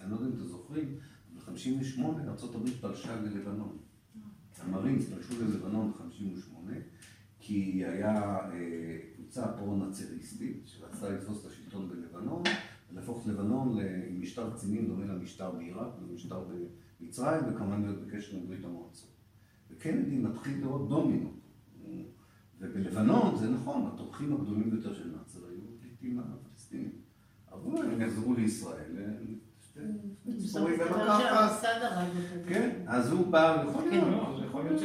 אני לא יודע אם אתם זוכרים, ב-58' ארה"ב פלשה ללבנון. המרינס פלשו ללבנון ב-58', כי היה אה, קבוצה פרו-נאצריסטית שרצתה לתפוס את השלטון בלבנון, ולהפוך את לבנון למשטר קצינים דומה למשטר בעיראק ולמשטר במצרים, וכמובן להיות בקשר עם ברית המועצות. וקנדי מתחיל לראות דומינו. ובלבנון, זה נכון, התומכים הגדולים ביותר של נאצר היו פליטים הפלסטינים. להם, הם יחזרו לישראל, הרג אותו. כן, אז הוא בא, יכול כן, להיות. יכול להיות.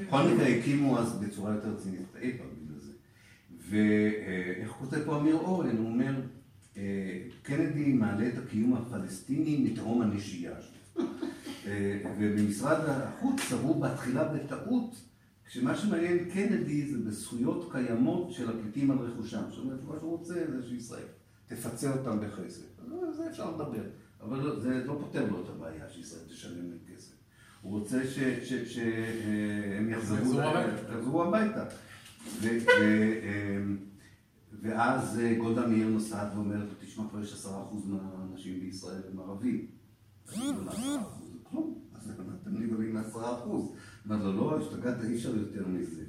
בכל מקרה הקימו אז בצורה יותר רצינית את האיפא"ק בגלל זה. ואיך כותב פה אמיר אורן, הוא אומר, אה, קנדי מעלה את הקיום הפלסטיני מתהום הנשייה שלו. אה, ובמשרד החוץ סברו בתחילה בטעות, שמה שמעניין קנדי זה בזכויות קיימות של הפליטים על רכושם. זאת אומרת, מה שהוא רוצה זה שישראל תפצה אותם בחסד. אז על זה אפשר לדבר, אבל לא- זה לא פותר לו את הבעיה שישראל תשלם להם כסף. הוא רוצה שהם יחזרו יחזרו הביתה. אמ, ואז אה, גולדה מאיר נוסעת ואומרת, תשמע, כבר יש עשרה אחוז מהאנשים בישראל הם ערבים. כלום, אז אתם נבהלים מעשרה אחוז? אמרת לו, לא, השתגעת, אי אפשר יותר מזה.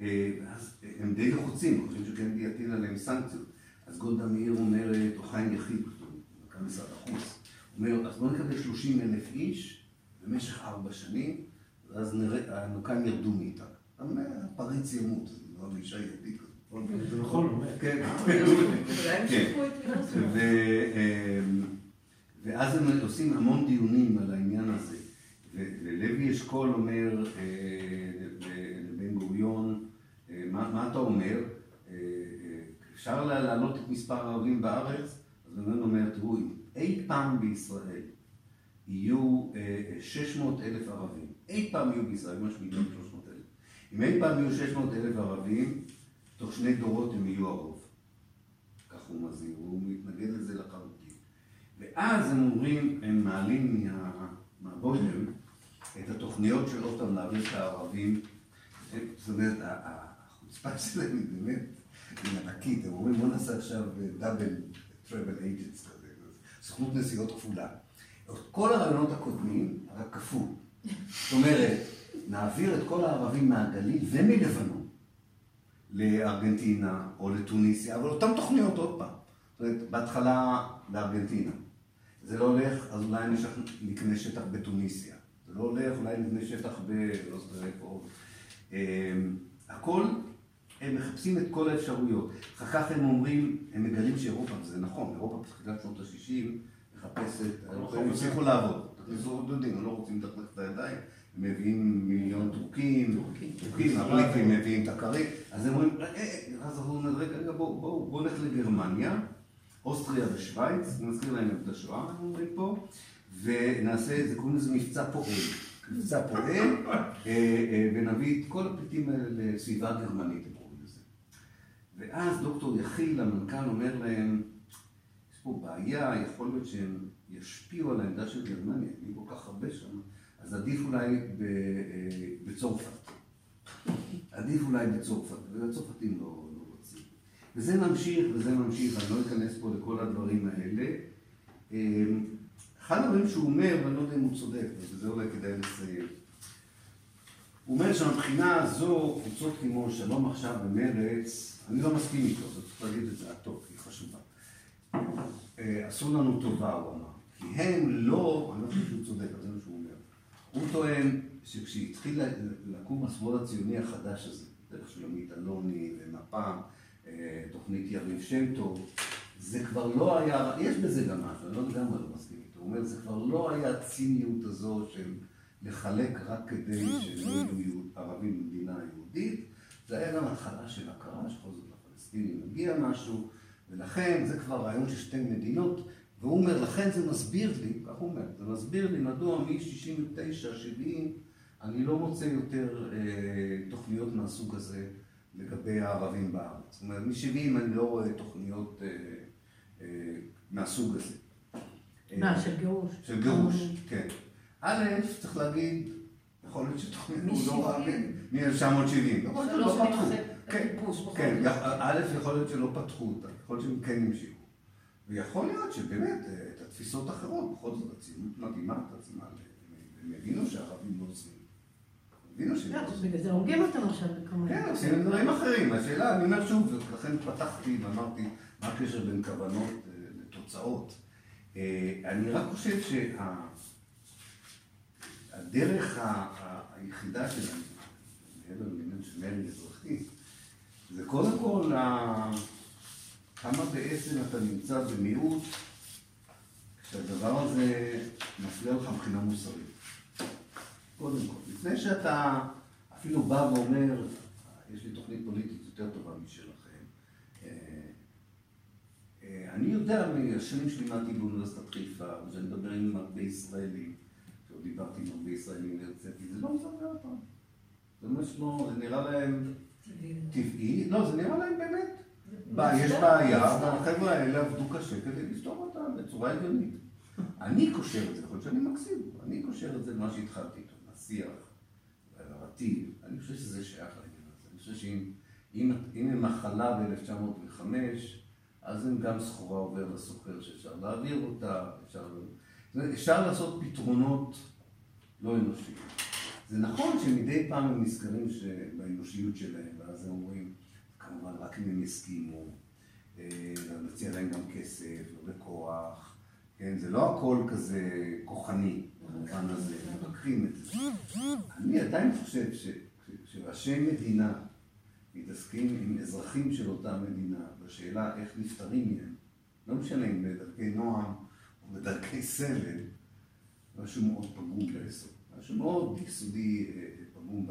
אה, ואז הם די לחוצים, חושבים שקנדי יטיל עליהם סנקציות. אז גולדה מאיר אומרת, או חיים יחיד, מנכ"ל משרד החוץ, אומר, אז בואו נקבל 30 אלף איש במשך ארבע שנים, ואז נראה, הנוקיים ירדו מאיתנו. הפריץ ימות, זה לא אישה יהודית כזאת. זה נכון, הוא. כן. כן. אמ, ואז הם עושים המון דיונים על העניין הזה. ולוי אשכול אומר אה, לבן גוריון, אה, מה אתה אומר? אה, אה, אפשר לה- להעלות את מספר הערבים בארץ? אז בן גוריון אומר, תראו, אם אי פעם בישראל יהיו אה, 600 אלף ערבים, אי פעם יהיו בישראל, ממש מיליון 300 אלף. אם אי פעם יהיו 600 אלף ערבים, תוך שני דורות הם יהיו הרוב. כך הוא מזהיר, הוא מתנגד לזה לחלוטין. ואז הם אומרים, הם מעלים מה- מהבוידם את התוכניות של אותם להעביר את הערבים. זאת אומרת, החוצפה שלהם היא באמת ענקית. הם אומרים, בוא נעשה עכשיו דאבל טראבל אייג'נס כזה, סוכנות נסיעות כפולה. כל הרעיונות הקודמים, רק כפול. זאת אומרת, נעביר את כל הערבים מהגליל ומלבנון לארגנטינה או לתוניסיה, אבל אותן תוכניות עוד פעם. זאת אומרת, בהתחלה לארגנטינה. זה לא הולך, אז אולי נקנה שטח בתוניסיה. זה לא הולך, אולי נקנה שטח ב... לא זוכר עוד. אמ, הכל, הם מחפשים את כל האפשרויות. אחר כך הם אומרים, הם מגלים שאירופה, וזה נכון, אירופה בתחילת שנות ה-60 מחפשת, האירופאים הצליחו לעבוד. תכניסו דודים, הם לא רוצים לדחלק את הידיים, הם מביאים מיליון טורקים, טורקים, הבריטים מביאים את הכרים, אז הם אומרים, אז אנחנו אומרים, רגע, רגע, בואו נלך לגרמניה, אוסטריה ושווייץ, נזכיר להם את השואה, אנחנו אומרים פה, ונעשה, זה קוראים לזה מבצע פועל. מבצע פועל, אה, אה, ונביא את כל הפליטים האלה לסביבה גרמנית, הם. ואז דוקטור יחיל, המנכ"ל, אומר להם, יש פה בעיה, יכול להיות שהם ישפיעו על העמדה של גרמניה, יהיו כל כך הרבה שם, אז עדיף אולי אה, בצרפת. עדיף אולי בצרפת, והצרפתים לא, לא רוצים. וזה ממשיך וזה ממשיך, אני לא אכנס פה לכל הדברים האלה. אה, אחד הדברים שהוא אומר, ואני לא יודע אם הוא צודק, בזה אולי כדאי לסיים. הוא אומר שמבחינה הזו, קבוצות כמו שלום עכשיו ומרץ, אני לא מסכים איתו, אז צריך להגיד את זה, הטוב, היא חשובה. אה, עשו לנו טובה, הוא אמר. כי הם לא, אני לא חושב שהוא צודק, זה מה שהוא אומר. הוא טוען שכשהתחיל לקום השמאל הציוני החדש הזה, דרך שלומית אלוני ומפ"ם, אה, תוכנית יריב שם טוב, זה כבר לא היה, יש בזה גם משהו, אני לא לגמרי לא מסכים איתו. הוא אומר, זה כבר לא היה הציניות הזו של לחלק רק כדי שלא יהיו ערבים במדינה יהודית, זה היה גם התחלה של הכרה שבכל זאת לפלסטינים מגיע משהו, ולכן זה כבר רעיון של שתי מדינות, והוא אומר, לכן זה מסביר לי, כך הוא אומר, זה מסביר לי מדוע מ-69, 70, אני לא מוצא יותר אה, תוכניות מהסוג הזה לגבי הערבים בארץ. זאת אומרת, מ-70 אני לא רואה תוכניות אה, אה, מהסוג הזה. מה, של גירוש? של גירוש, כן. א', צריך להגיד, יכול להיות שתוכננו לא רע מ-1970. יכול להיות שלא פתחו. כן, כן, א', יכול להיות שלא פתחו אותה, יכול להיות שהם כן המשיכו. ויכול להיות שבאמת, אה, את התפיסות האחרות, בכל זאת הציונות מדהימה את עצמה, הם הבינו שהערבים לא עושים. הבינו שהם לא עושים. בגלל זה הורגים אותם עכשיו בכמה... כן, עושים דברים אחרים. השאלה, אני אומר שוב, ולכן פתחתי ואמרתי, מה הקשר בין כוונות אה, לתוצאות? אה, אני רק חושב שהדרך היחידה שלנו, מעבר לעניין של מרי אזרחי, זה קודם כל ה- כמה בעצם אתה נמצא במיעוט כשהדבר הזה מפריע לך מבחינה מוסרית. קודם כל. לפני שאתה אפילו בא ואומר, יש לי תוכנית פוליטית יותר טובה משלכם. אה, אה, אני יודע מהשנים שלימדתי באוניברסיטת חיפה, וכשאני מדבר עם הרבה ישראלים, דיברתי עם הרבה ישראלים והרציתי, זה לא מספר אותם. זה ממש לא, זה נראה להם טבעי, לא, זה נראה להם באמת. בא, יש בעיה, והחבר'ה האלה עבדו קשה כדי לפתור אותה בצורה הגיונית. אני קושר את זה, יכול להיות שאני מקסים, אני קושר את זה למה שהתחלתי איתו, לשיח, לנרטיב. אני חושב שזה שייך לעניין הזה. אני חושב שאם אם, אם הם מחלה ב-1905, אז הם גם סחורה עובר לסוחר שאפשר להעביר אותה, אפשר, אפשר לעשות פתרונות לא אנושיים. זה נכון שמדי פעם הם נזכרים באנושיות שלהם, ואז הם אומרים, כמובן רק אם הם יסכימו, אה, נציע להם גם כסף, לא בכוח, כן, זה לא הכל כזה כוחני, במובן הזה, מבקרים את זה. אני עדיין חושב שראשי מדינה מתעסקים עם אזרחים של אותה מדינה, בשאלה איך נפטרים מהם, לא משנה אם בדרכי נועם בדרכי סבל, משהו מאוד פגום ביסוד, משהו מאוד יסודי אה, פגום